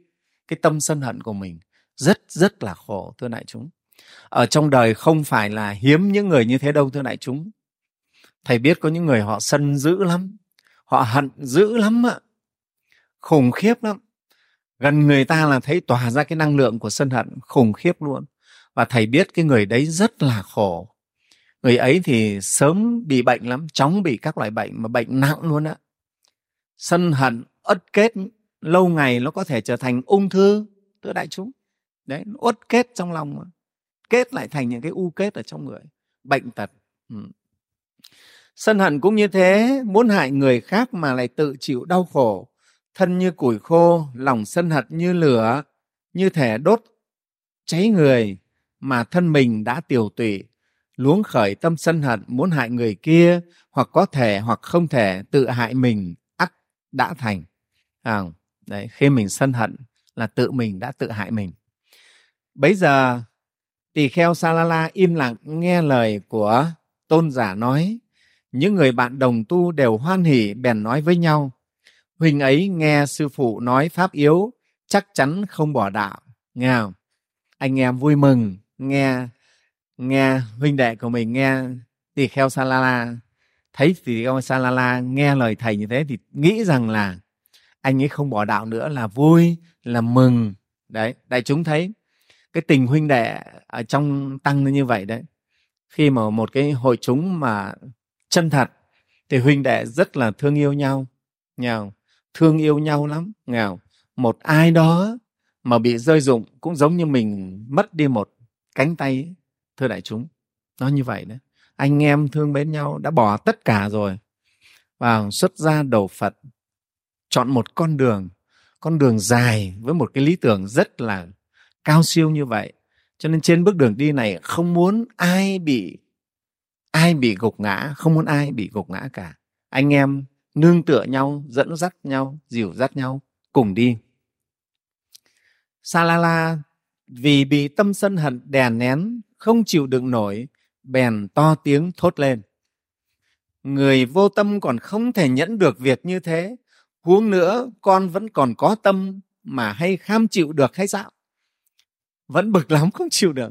cái tâm sân hận của mình. Rất rất là khổ, thưa đại chúng. Ở trong đời không phải là hiếm những người như thế đâu, thưa đại chúng. Thầy biết có những người họ sân dữ lắm, họ hận dữ lắm ạ khủng khiếp lắm. Gần người ta là thấy tỏa ra cái năng lượng của sân hận, khủng khiếp luôn. Và thầy biết cái người đấy rất là khổ. Người ấy thì sớm bị bệnh lắm, chóng bị các loại bệnh mà bệnh nặng luôn á. Sân hận ất kết, lâu ngày nó có thể trở thành ung thư, thưa đại chúng. Đấy, uất kết trong lòng. Kết lại thành những cái u kết ở trong người. Bệnh tật. Ừ. sân hận cũng như thế, muốn hại người khác mà lại tự chịu đau khổ thân như củi khô lòng sân hận như lửa như thể đốt cháy người mà thân mình đã tiều tụy luống khởi tâm sân hận muốn hại người kia hoặc có thể hoặc không thể tự hại mình ắt đã thành. À, đấy khi mình sân hận là tự mình đã tự hại mình. Bấy giờ tỳ kheo sa la la im lặng nghe lời của tôn giả nói những người bạn đồng tu đều hoan hỉ bèn nói với nhau huynh ấy nghe sư phụ nói pháp yếu, chắc chắn không bỏ đạo, nghe không? Anh em vui mừng, nghe nghe huynh đệ của mình nghe tỳ kheo salala thấy tỳ kheo salala nghe lời thầy như thế thì nghĩ rằng là anh ấy không bỏ đạo nữa là vui, là mừng. Đấy, đại chúng thấy cái tình huynh đệ ở trong tăng như vậy đấy. Khi mà một cái hội chúng mà chân thật thì huynh đệ rất là thương yêu nhau nhau thương yêu nhau lắm nghèo một ai đó mà bị rơi dụng cũng giống như mình mất đi một cánh tay thưa đại chúng, nó như vậy đấy. Anh em thương mến nhau đã bỏ tất cả rồi. Và xuất gia đầu phật, chọn một con đường con đường dài với một cái lý tưởng rất là cao siêu như vậy. Cho nên trên bước đường đi này không muốn ai bị ai bị gục ngã, không muốn ai bị gục ngã cả. Anh em nương tựa nhau, dẫn dắt nhau, dìu dắt nhau, cùng đi. Salala vì bị tâm sân hận đè nén, không chịu đựng nổi, bèn to tiếng thốt lên. Người vô tâm còn không thể nhẫn được việc như thế, huống nữa con vẫn còn có tâm mà hay kham chịu được hay sao? Vẫn bực lắm không chịu được.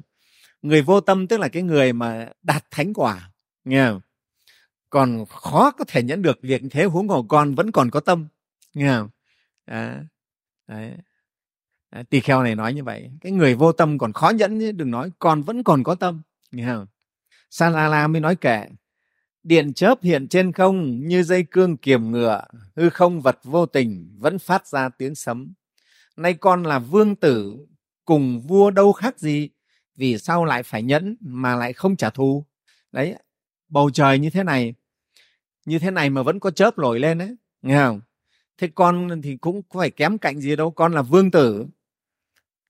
Người vô tâm tức là cái người mà đạt thánh quả, nghe không? Còn khó có thể nhẫn được việc thế huống hồ con vẫn còn có tâm. Nghe không? À, đấy. À, tỳ kheo này nói như vậy. Cái người vô tâm còn khó nhẫn chứ đừng nói con vẫn còn có tâm. Nghe không? Salala mới nói kệ điện chớp hiện trên không như dây cương kiềm ngựa hư không vật vô tình vẫn phát ra tiếng sấm. Nay con là vương tử cùng vua đâu khác gì vì sao lại phải nhẫn mà lại không trả thù? Đấy bầu trời như thế này như thế này mà vẫn có chớp nổi lên đấy nghe không? Thế con thì cũng phải kém cạnh gì đâu, con là vương tử.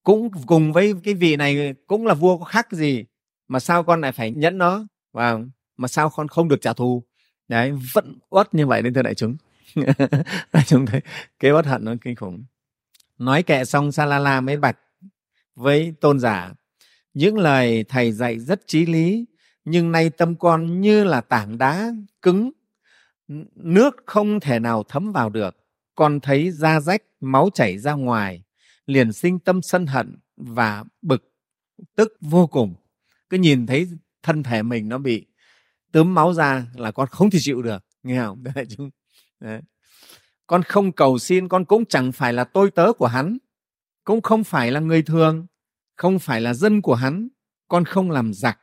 Cũng cùng với cái vị này cũng là vua có khác gì, mà sao con lại phải nhẫn nó? Và mà sao con không được trả thù? Đấy, vẫn uất như vậy đến thưa đại chúng. Đại chúng thấy cái uất hận nó kinh khủng. Nói kệ xong salala mới bạch với tôn giả. Những lời thầy dạy rất trí lý, nhưng nay tâm con như là tảng đá cứng nước không thể nào thấm vào được. Con thấy da rách, máu chảy ra ngoài, liền sinh tâm sân hận và bực tức vô cùng. Cứ nhìn thấy thân thể mình nó bị tướm máu ra là con không thể chịu được, nghe không? Đấy, chúng Đấy. con không cầu xin, con cũng chẳng phải là tôi tớ của hắn, cũng không phải là người thường, không phải là dân của hắn. Con không làm giặc,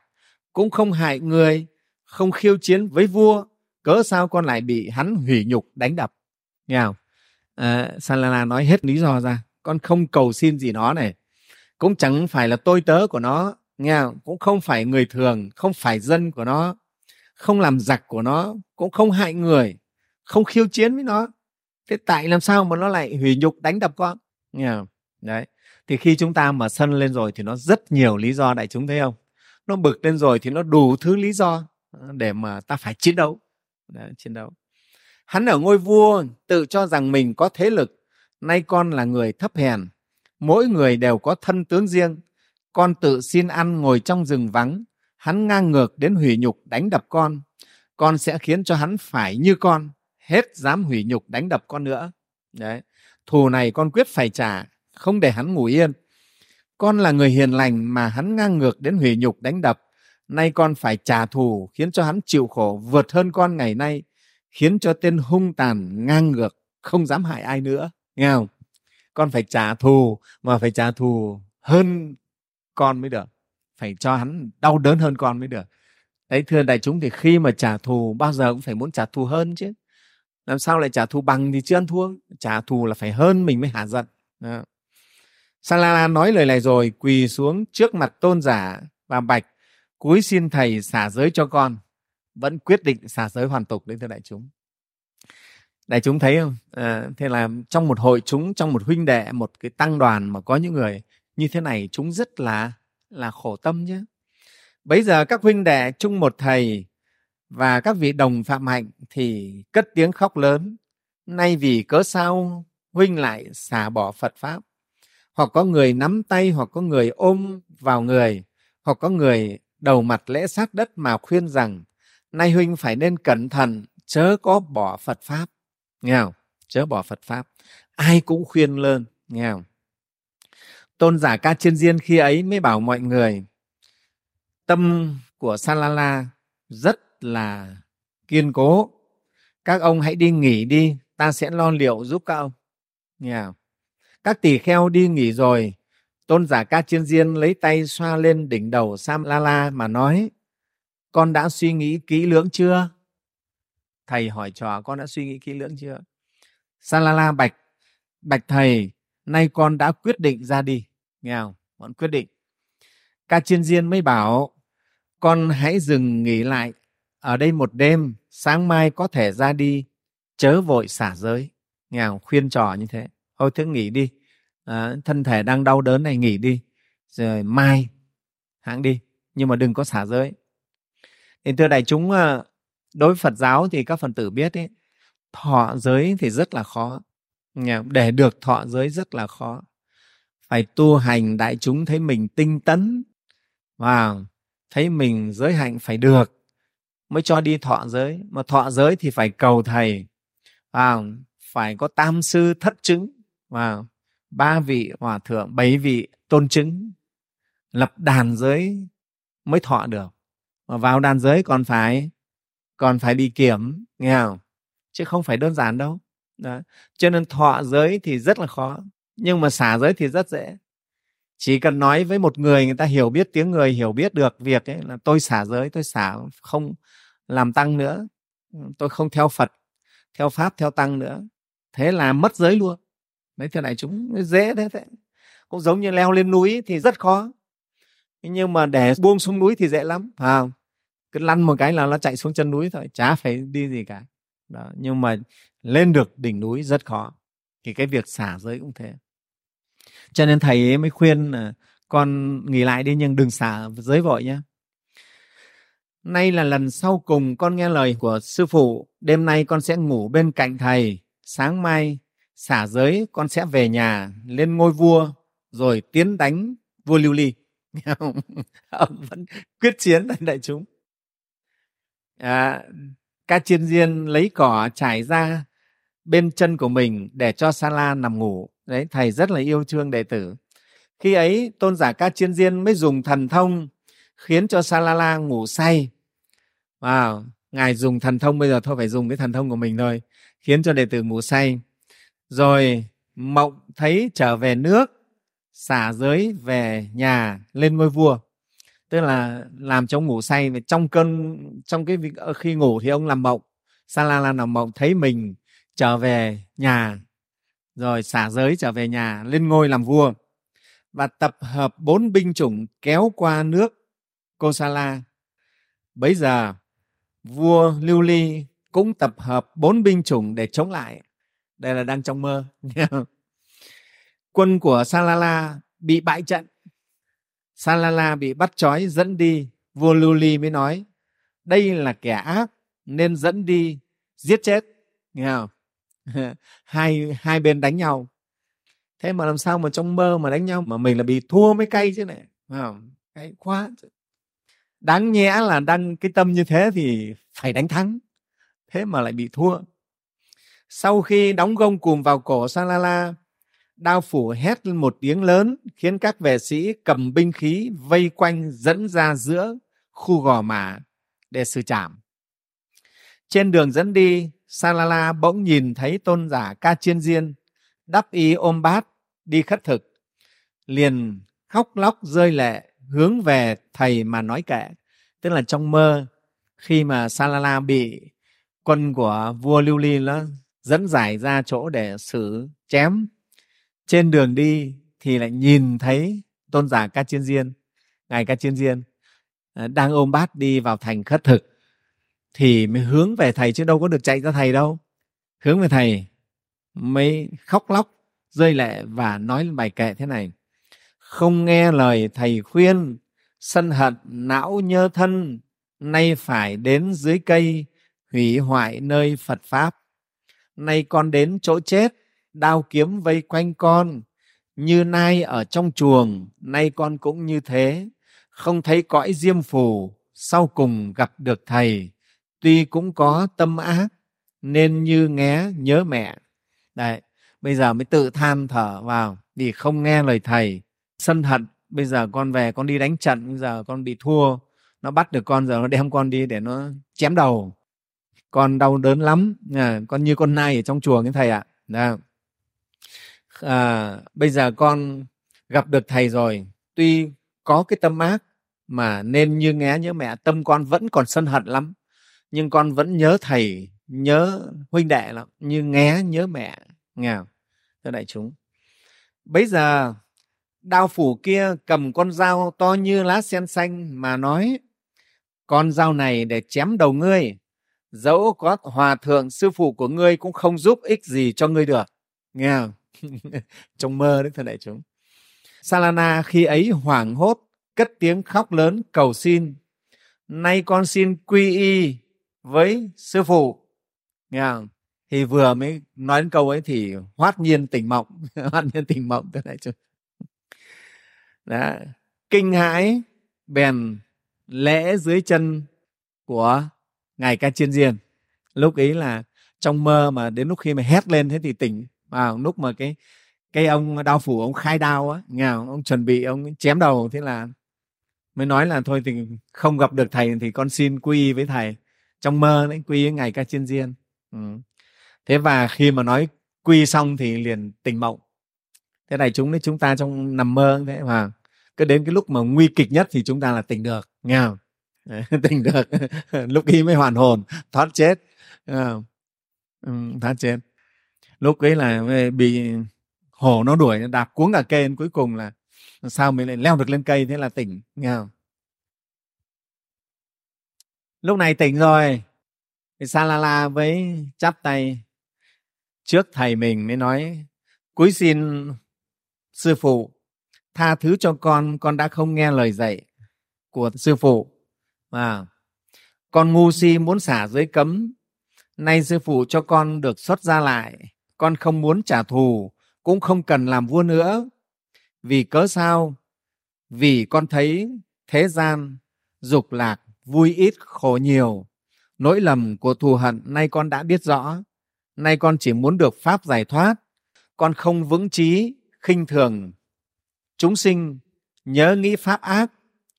cũng không hại người, không khiêu chiến với vua cớ sao con lại bị hắn hủy nhục đánh đập? Nghe không? À, Salala nói hết lý do ra. Con không cầu xin gì nó này. Cũng chẳng phải là tôi tớ của nó. Nghe không? cũng không phải người thường không phải dân của nó không làm giặc của nó cũng không hại người không khiêu chiến với nó. Thế tại làm sao mà nó lại hủy nhục đánh đập con? Nghe không? đấy. Thì khi chúng ta mà sân lên rồi thì nó rất nhiều lý do đại chúng thấy không? Nó bực lên rồi thì nó đủ thứ lý do để mà ta phải chiến đấu đấy, chiến đấu. Hắn ở ngôi vua tự cho rằng mình có thế lực nay con là người thấp hèn mỗi người đều có thân tướng riêng. Con tự xin ăn ngồi trong rừng vắng hắn ngang ngược đến hủy nhục đánh đập con. Con sẽ khiến cho hắn phải như con hết dám hủy nhục đánh đập con nữa. Đấy thù này con quyết phải trả không để hắn ngủ yên. Con là người hiền lành mà hắn ngang ngược đến hủy nhục đánh đập nay con phải trả thù khiến cho hắn chịu khổ vượt hơn con ngày nay, khiến cho tên hung tàn ngang ngược, không dám hại ai nữa. Nghe không? Con phải trả thù mà phải trả thù hơn con mới được. Phải cho hắn đau đớn hơn con mới được. Đấy, thưa đại chúng, thì khi mà trả thù, bao giờ cũng phải muốn trả thù hơn chứ. Làm sao lại trả thù bằng thì chưa ăn thua? Trả thù là phải hơn mình mới hạ giận. Đó. Salala nói lời này rồi, quỳ xuống trước mặt tôn giả và bạch cúi xin thầy xả giới cho con. Vẫn quyết định xả giới hoàn tục đến thưa đại chúng. Đại chúng thấy không? À, thế là trong một hội chúng trong một huynh đệ một cái tăng đoàn mà có những người như thế này chúng rất là là khổ tâm nhé. Bây giờ các huynh đệ chung một thầy và các vị đồng phạm hạnh thì cất tiếng khóc lớn. Nay vì cớ sao huynh lại xả bỏ phật pháp? Hoặc có người nắm tay hoặc có người ôm vào người hoặc có người đầu mặt lễ sát đất mà khuyên rằng, nay huynh phải nên cẩn thận, chớ có bỏ phật pháp. Nghe không? Chớ bỏ phật pháp. Ai cũng khuyên lên nghe không? Tôn giả ca chiên diên khi ấy mới bảo mọi người, tâm của salala rất là kiên cố. Các ông hãy đi nghỉ đi, ta sẽ lo liệu giúp các ông. Nghe không? các tỳ kheo đi nghỉ rồi tôn giả ca chiên diên lấy tay xoa lên đỉnh đầu sam la la mà nói, con đã suy nghĩ kỹ lưỡng chưa? Thầy hỏi trò, con đã suy nghĩ kỹ lưỡng chưa? Sam La La bạch bạch thầy, nay con đã quyết định ra đi. Nghe không? Con quyết định. Ca chiên diên mới bảo, con hãy dừng nghỉ lại. Ở đây một đêm, sáng mai có thể ra đi, chớ vội xả giới. Nghe không? khuyên trò như thế. Thôi thứ nghỉ đi à, thân thể đang đau đớn này nghỉ đi. Rồi mai hãng đi nhưng mà đừng có xả giới. Thì thưa đại chúng ờ, đối với phật giáo thì các phần tử biết ấy, thọ giới thì rất là khó. Để được thọ giới rất là khó. Phải tu hành đại chúng thấy mình tinh tấn. Và thấy mình giới hạnh phải được mới cho đi thọ giới. Mà thọ giới thì phải cầu thầy. Và phải có tam sư thất chứng. Và ba vị hòa thượng, bảy vị tôn chứng lập đàn giới mới thọ được. Mà vào đàn giới còn phải còn phải bị kiểm, nghe không? Chứ không phải đơn giản đâu. Đó. cho nên thọ giới thì rất là khó, nhưng mà xả giới thì rất dễ. Chỉ cần nói với một người người ta hiểu biết tiếng người, hiểu biết được việc ấy, là tôi xả giới, tôi xả không làm tăng nữa. Tôi không theo phật, theo pháp, theo tăng nữa. Thế là mất giới luôn đấy thế này chúng dễ thế thế cũng giống như leo lên núi thì rất khó. Nhưng mà để buông xuống núi thì dễ lắm, phải không? Cứ lăn một cái là nó chạy xuống chân núi thôi, chả phải đi gì cả. Đó, nhưng mà lên được đỉnh núi rất khó, thì cái việc xả giới cũng thế. Cho nên thầy ấy mới khuyên là con nghỉ lại đi nhưng đừng xả giới vội nhé nay là lần sau cùng con nghe lời của sư phụ, đêm nay con sẽ ngủ bên cạnh thầy, sáng mai xả giới con sẽ về nhà lên ngôi vua rồi tiến đánh vua lưu ly. Ông vẫn quyết chiến với đại chúng. À, ca chiên diên lấy cỏ trải ra bên chân của mình để cho sa la nằm ngủ. Đấy thầy rất là yêu thương đệ tử. Khi ấy tôn giả ca chiên diên mới dùng thần thông khiến cho sa la la ngủ say. Wow ngài dùng thần thông bây giờ thôi phải dùng cái thần thông của mình thôi khiến cho đệ tử ngủ say rồi mộng thấy trở về nước, xả giới về nhà lên ngôi vua tức là làm cho ông ngủ say trong cơn, trong cái ờ, khi ngủ thì ông làm mộng sa la la làm mộng thấy mình trở về nhà rồi xả giới trở về nhà lên ngôi làm vua và tập hợp bốn binh chủng kéo qua nước Kosala. Bấy giờ vua Lưu Ly cũng tập hợp bốn binh chủng để chống lại. Đây là đang trong mơ. Quân của Salala bị bại trận. Salala bị bắt trói, dẫn đi. Vua Luli mới nói, đây là kẻ ác, nên dẫn đi, giết chết. Nghe không? hai hai bên đánh nhau thế mà làm sao mà trong mơ mà đánh nhau mà mình là bị thua mới cay chứ này không cay quá đáng nhẽ là đang cái tâm như thế thì phải đánh thắng thế mà lại bị thua sau khi đóng gông cùm vào cổ Salala, đao phủ hét một tiếng lớn, khiến các vệ sĩ cầm binh khí vây quanh dẫn ra giữa khu gò mả để xử trảm. Trên đường dẫn đi, Salala bỗng nhìn thấy tôn giả Ca Chiên Diên, đắp y ôm bát, đi khất thực, liền khóc lóc rơi lệ hướng về thầy mà nói kệ. Tức là trong mơ, khi mà Salala bị quân của vua Lưu Ly nó dẫn giải ra chỗ để xử chém. Trên đường đi thì lại nhìn thấy tôn giả Ca Chiên Diên, ngài Ca Chiên Diên à, đang ôm bát đi vào thành khất thực, thì mới hướng về thầy chứ đâu có được chạy ra thầy đâu. Hướng về thầy, mới khóc lóc, rơi lệ và nói bài kệ thế này. Không nghe lời thầy khuyên, sân hận não nhơ thân, nay phải đến dưới cây, hủy hoại nơi phật pháp nay con đến chỗ chết, đao kiếm vây quanh con. Như nai ở trong chuồng, nay con cũng như thế. Không thấy cõi diêm phù sau cùng gặp được thầy. Tuy cũng có tâm ác, nên như nghe, nhớ mẹ. Đấy, bây giờ mới tự than thở vào, vì không nghe lời thầy. Sân hận, bây giờ con về, con đi đánh trận, bây giờ con bị thua. Nó bắt được con, giờ nó đem con đi để nó chém đầu con đau đớn lắm. À, con như con nai ở trong chùa cái thầy ạ. À. à, bây giờ con gặp được thầy rồi. Tuy có cái tâm ác mà nên như nghe nhớ mẹ tâm con vẫn còn sân hận lắm. Nhưng con vẫn nhớ thầy nhớ huynh đệ lắm. Như nghe nhớ mẹ. Nghe không? thưa đại chúng. Bây giờ đao phủ kia cầm con dao to như lá sen xanh mà nói con dao này để chém đầu ngươi dẫu có hòa thượng, sư phụ của ngươi cũng không giúp ích gì cho ngươi được nghe không? trong mơ đấy thưa đại chúng salana khi ấy hoảng hốt, cất tiếng khóc lớn cầu xin nay con xin quy y với sư phụ nghe không? thì vừa mới nói đến câu ấy thì hoát nhiên tỉnh mộng, hoát nhiên tỉnh mộng thưa đại chúng đó. kinh hãi, bèn lễ dưới chân của ngày ca chiên diên lúc ấy là trong mơ mà đến lúc khi mà hét lên thế thì tỉnh vào lúc mà cái cái ông đao phủ, ông khai đao á, nghe ông chuẩn bị, ông chém đầu, thế là mới nói là thôi thì không gặp được thầy thì con xin quy với thầy. Trong mơ đấy, quy với ngày ca chiên diên ừ. Thế và khi mà nói quy xong thì liền tỉnh mộng. Thế này chúng đấy chúng ta trong nằm mơ thế mà cứ đến cái lúc mà nguy kịch nhất thì chúng ta là tỉnh được, nghe không? tỉnh được. Lúc ấy mới hoàn hồn. Thoát chết. Ờ. Ừ, thoát chết. Lúc ấy là bị hổ nó đuổi, đạp cuống cả cây cuối cùng là sao mình lại leo được lên cây? Thế là tỉnh, nghe không? Lúc này tỉnh rồi. Thì sa la la với chắp tay trước thầy mình, mới nói, cúi xin, sư phụ, tha thứ cho con. Con đã không nghe lời dạy của sư phụ à, con ngu si muốn xả giới cấm nay sư phụ cho con được xuất ra lại. Con không muốn trả thù cũng không cần làm vua nữa. Vì cớ sao? Vì con thấy thế gian dục lạc vui ít khổ nhiều. Nỗi lầm của thù hận nay con đã biết rõ. Nay con chỉ muốn được pháp giải thoát. Con không vững trí khinh thường. Chúng sinh nhớ nghĩ pháp ác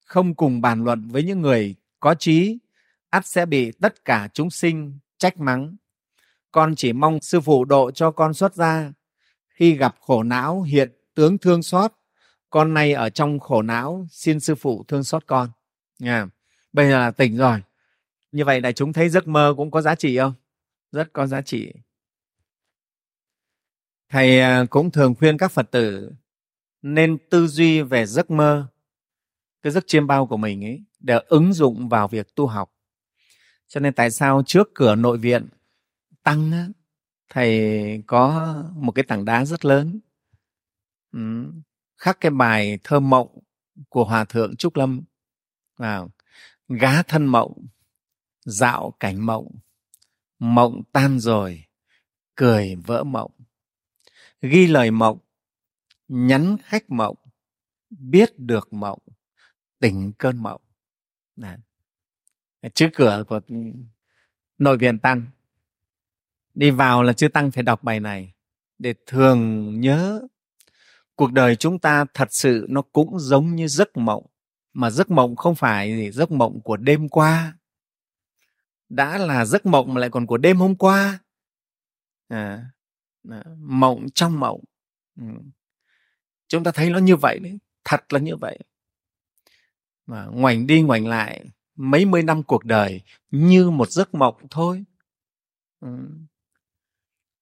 không cùng bàn luận với những người có trí ắt sẽ bị tất cả chúng sinh trách mắng. Con chỉ mong sư phụ độ cho con xuất ra khi gặp khổ não hiện tướng thương xót, con nay ở trong khổ não xin sư phụ thương xót con. Nha. Bây giờ là tỉnh rồi. Như vậy đại chúng thấy giấc mơ cũng có giá trị không? Rất có giá trị. Thầy à, cũng thường khuyên các phật tử nên tư duy về giấc mơ cái giấc chiêm bao của mình ấy để ứng dụng vào việc tu học. Cho nên tại sao trước cửa nội viện tăng á, thầy có một cái tảng đá rất lớn ừ, khắc cái bài thơ mộng của hòa thượng trúc lâm. Vào gá thân mộng dạo cảnh mộng mộng tan rồi cười vỡ mộng. Ghi lời mộng nhắn khách mộng biết được mộng tỉnh cơn mộng. Đấy. trước cửa của nội viện tăng. Đi vào là chư tăng phải đọc bài này. Để thường nhớ cuộc đời chúng ta thật sự nó cũng giống như giấc mộng. Mà giấc mộng không phải gì giấc mộng của đêm qua. Đã là giấc mộng mà lại còn của đêm hôm qua. À, à mộng trong mộng. Ừ. chúng ta thấy nó như vậy đấy. Thật là như vậy mà ngoảnh đi ngoảnh lại mấy mươi năm cuộc đời như một giấc mộng thôi. Ừ.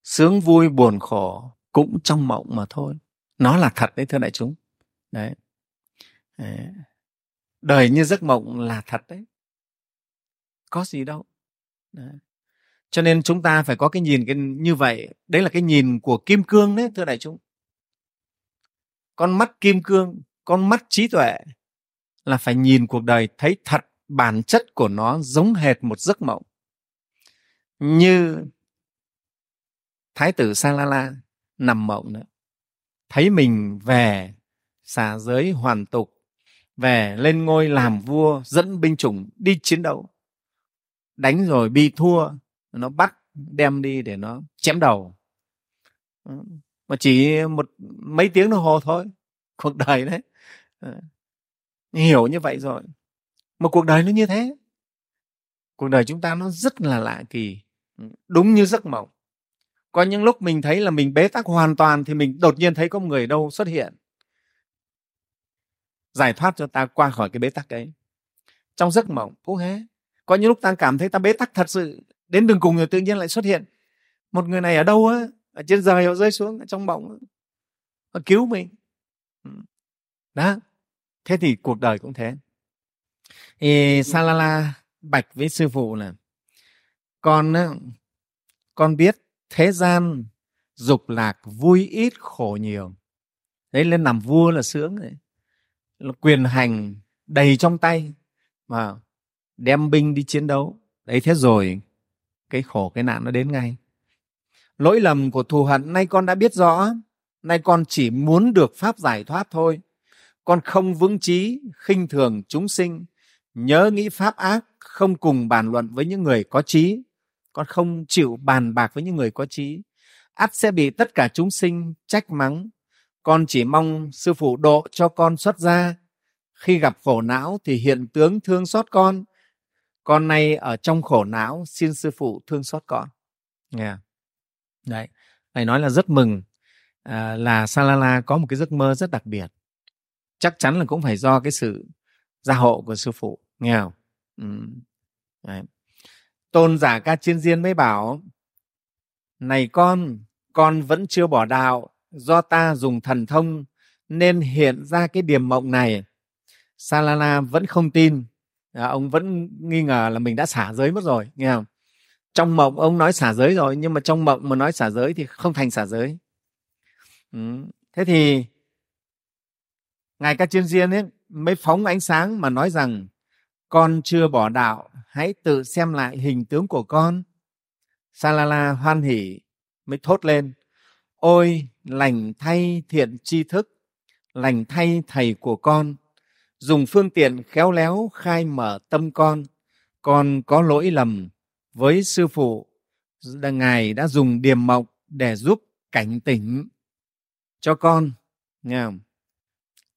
sướng, vui, buồn, khổ cũng trong mộng mà thôi. Nó là thật đấy, thưa đại chúng. Đấy. Đời như giấc mộng là thật đấy. Có gì đâu. Đấy. cho nên chúng ta phải có cái nhìn cái, như vậy. Đấy là cái nhìn của kim cương đấy, thưa đại chúng. Con mắt kim cương, con mắt trí tuệ là phải nhìn cuộc đời thấy thật bản chất của nó giống hệt một giấc mộng. Như thái tử Salala nằm mộng nữa. Thấy mình về xà giới hoàn tục, về lên ngôi làm vua, dẫn binh chủng, đi chiến đấu. Đánh rồi bị thua, nó bắt, đem đi để nó chém đầu. Mà chỉ một mấy tiếng đồng hồ thôi, cuộc đời đấy hiểu như vậy rồi. Mà cuộc đời nó như thế. Cuộc đời chúng ta nó rất là lạ kỳ. Ừ, đúng như giấc mộng. Có những lúc mình thấy là mình bế tắc hoàn toàn thì mình đột nhiên thấy có một người đâu xuất hiện. Giải thoát cho ta qua khỏi cái bế tắc ấy. Trong giấc mộng, cũng thế. Có những lúc ta cảm thấy ta bế tắc thật sự, đến đường cùng rồi tự nhiên lại xuất hiện. Một người này ở đâu á? Ở trên trời họ rơi xuống, ở trong mộng họ cứu mình. Ừ. Đó thế thì cuộc đời cũng thế. Thì salala, bạch với sư phụ là, con con biết thế gian dục lạc vui ít khổ nhiều. Đấy, lên làm vua là sướng đấy. Là quyền hành đầy trong tay mà đem binh đi chiến đấu. Đấy, thế rồi cái khổ, cái nạn nó đến ngay. Lỗi lầm của thù hận, nay con đã biết rõ. Nay con chỉ muốn được pháp giải thoát thôi con không vững trí khinh thường chúng sinh. Nhớ nghĩ pháp ác không cùng bàn luận với những người có trí con không chịu bàn bạc với những người có trí ắt sẽ bị tất cả chúng sinh trách mắng. Con chỉ mong sư phụ độ cho con xuất gia. Khi gặp khổ não thì hiện tướng thương xót con. Con nay ở trong khổ não xin sư phụ thương xót con. Nghe yeah. đấy này nói là rất mừng à, là salala có một cái giấc mơ rất đặc biệt chắc chắn là cũng phải do cái sự gia hộ của sư phụ nghe không ừ. đấy. tôn giả ca chiên diên mới bảo này con con vẫn chưa bỏ đạo do ta dùng thần thông nên hiện ra cái điểm mộng này salala vẫn không tin à, ông vẫn nghi ngờ là mình đã xả giới mất rồi nghe không trong mộng ông nói xả giới rồi nhưng mà trong mộng mà nói xả giới thì không thành xả giới ừ. thế thì ngài ca chiên diên ấy mới phóng ánh sáng mà nói rằng, con chưa bỏ đạo, hãy tự xem lại hình tướng của con salala hoan hỉ mới thốt lên, ôi, lành thay thiện tri thức, lành thay thầy của con, dùng phương tiện khéo léo khai mở tâm con con có lỗi lầm với sư phụ ngài đã dùng điềm mộng để giúp cảnh tỉnh cho con nghe không?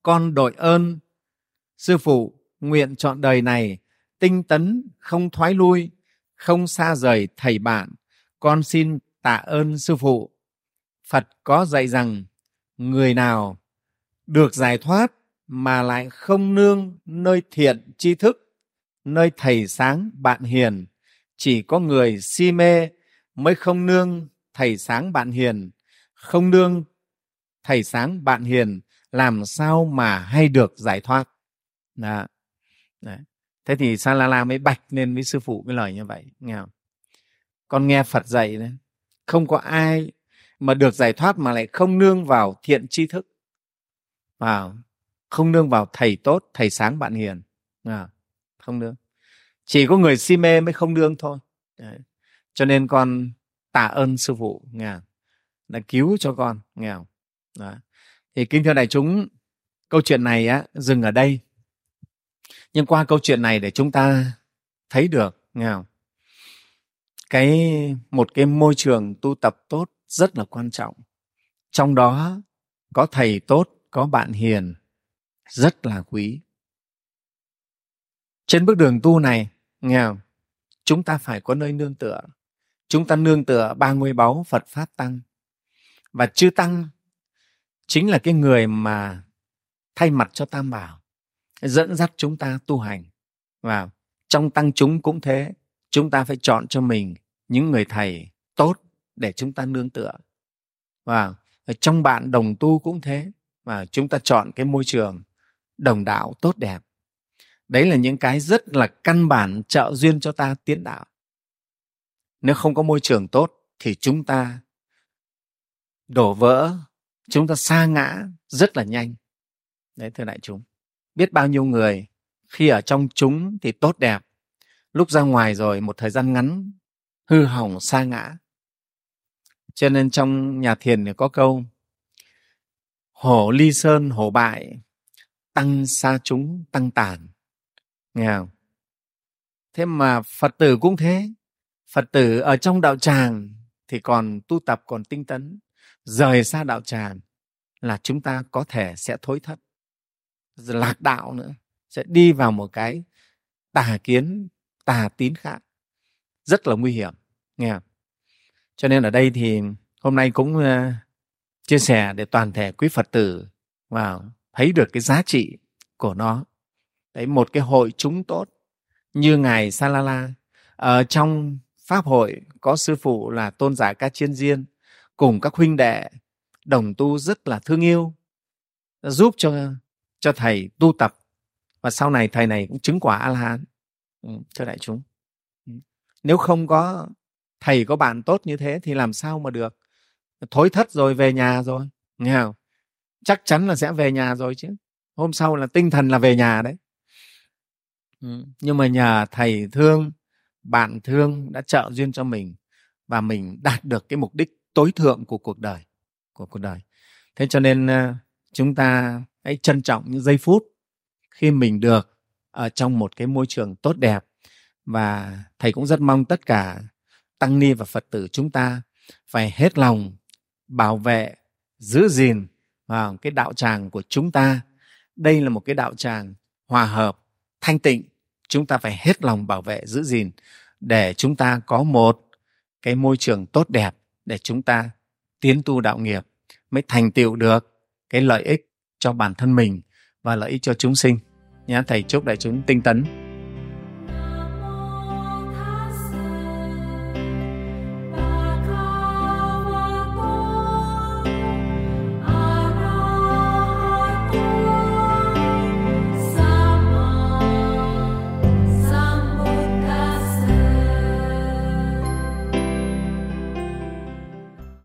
Con đội ơn. Sư phụ, nguyện chọn đời này, tinh tấn, không thoái lui, không xa rời thầy bạn. Con xin tạ ơn sư phụ. Phật có dạy rằng, người nào được giải thoát mà lại không nương nơi thiện tri thức, nơi thầy sáng bạn hiền, chỉ có người si mê mới không nương thầy sáng bạn hiền, không nương thầy sáng bạn hiền làm sao mà hay được giải thoát đó. Đấy. thế thì sa la la mới bạch lên với sư phụ cái lời như vậy nghe không? con nghe phật dạy đấy không có ai mà được giải thoát mà lại không nương vào thiện tri thức vào không nương vào thầy tốt thầy sáng bạn hiền à, không nương chỉ có người si mê mới không nương thôi Đấy. cho nên con tạ ơn sư phụ nghe đã cứu cho con nghe không? Đó thì kính thưa đại chúng, câu chuyện này á, dừng ở đây. Nhưng qua câu chuyện này để chúng ta thấy được, nghe không? cái, một cái môi trường tu tập tốt rất là quan trọng. Trong đó, có thầy tốt, có bạn hiền, rất là quý. Trên bước đường tu này, nghe không? chúng ta phải có nơi nương tựa. Chúng ta nương tựa ba ngôi báu phật pháp tăng. Và chư tăng chính là cái người mà thay mặt cho tam bảo, dẫn dắt chúng ta tu hành. Và trong tăng chúng cũng thế, chúng ta phải chọn cho mình những người thầy tốt để chúng ta nương tựa. Và trong bạn đồng tu cũng thế, và chúng ta chọn cái môi trường đồng đạo tốt đẹp. Đấy là những cái rất là căn bản trợ duyên cho ta tiến đạo. Nếu không có môi trường tốt thì chúng ta đổ vỡ chúng ta xa ngã rất là nhanh. Đấy, thưa đại chúng. Biết bao nhiêu người khi ở trong chúng thì tốt đẹp. Lúc ra ngoài rồi một thời gian ngắn, hư hỏng xa ngã. Cho nên trong nhà thiền thì có câu, hổ ly sơn, hổ bại, tăng xa chúng, tăng tàn. Nghe không? Thế mà phật tử cũng thế. Phật tử ở trong đạo tràng thì còn tu tập, còn tinh tấn rời xa đạo tràng là chúng ta có thể sẽ thối thất lạc đạo nữa sẽ đi vào một cái tà kiến tà tín khác. Rất là nguy hiểm nghe không? cho nên ở đây thì hôm nay cũng uh, chia sẻ để toàn thể quý phật tử vào thấy được cái giá trị của nó. Đấy một cái hội chúng tốt như ngài Salala ở trong pháp hội có sư phụ là tôn giả ca chiên diên cùng các huynh đệ đồng tu rất là thương yêu giúp cho cho thầy tu tập. Và sau này thầy này cũng chứng quả a la hán ừ, cho đại chúng. Ừ. Nếu không có thầy có bạn tốt như thế thì làm sao mà được? Thối thất rồi về nhà rồi nghe không? Chắc chắn là sẽ về nhà rồi chứ. Hôm sau là tinh thần là về nhà đấy. Ừ. nhưng mà nhờ thầy thương bạn thương đã trợ duyên cho mình và mình đạt được cái mục đích tối thượng của cuộc đời, của cuộc đời. Thế cho nên ờ, chúng ta hãy trân trọng những giây phút khi mình được ở trong một cái môi trường tốt đẹp. Và thầy cũng rất mong tất cả tăng ni và phật tử chúng ta phải hết lòng bảo vệ, giữ gìn vào cái đạo tràng của chúng ta. Đây là một cái đạo tràng hòa hợp, thanh tịnh. Chúng ta phải hết lòng bảo vệ, giữ gìn để chúng ta có một cái môi trường tốt đẹp để chúng ta tiến tu đạo nghiệp mới thành tựu được cái lợi ích cho bản thân mình và lợi ích cho chúng sinh. Nhé, thầy chúc đại chúng tinh tấn.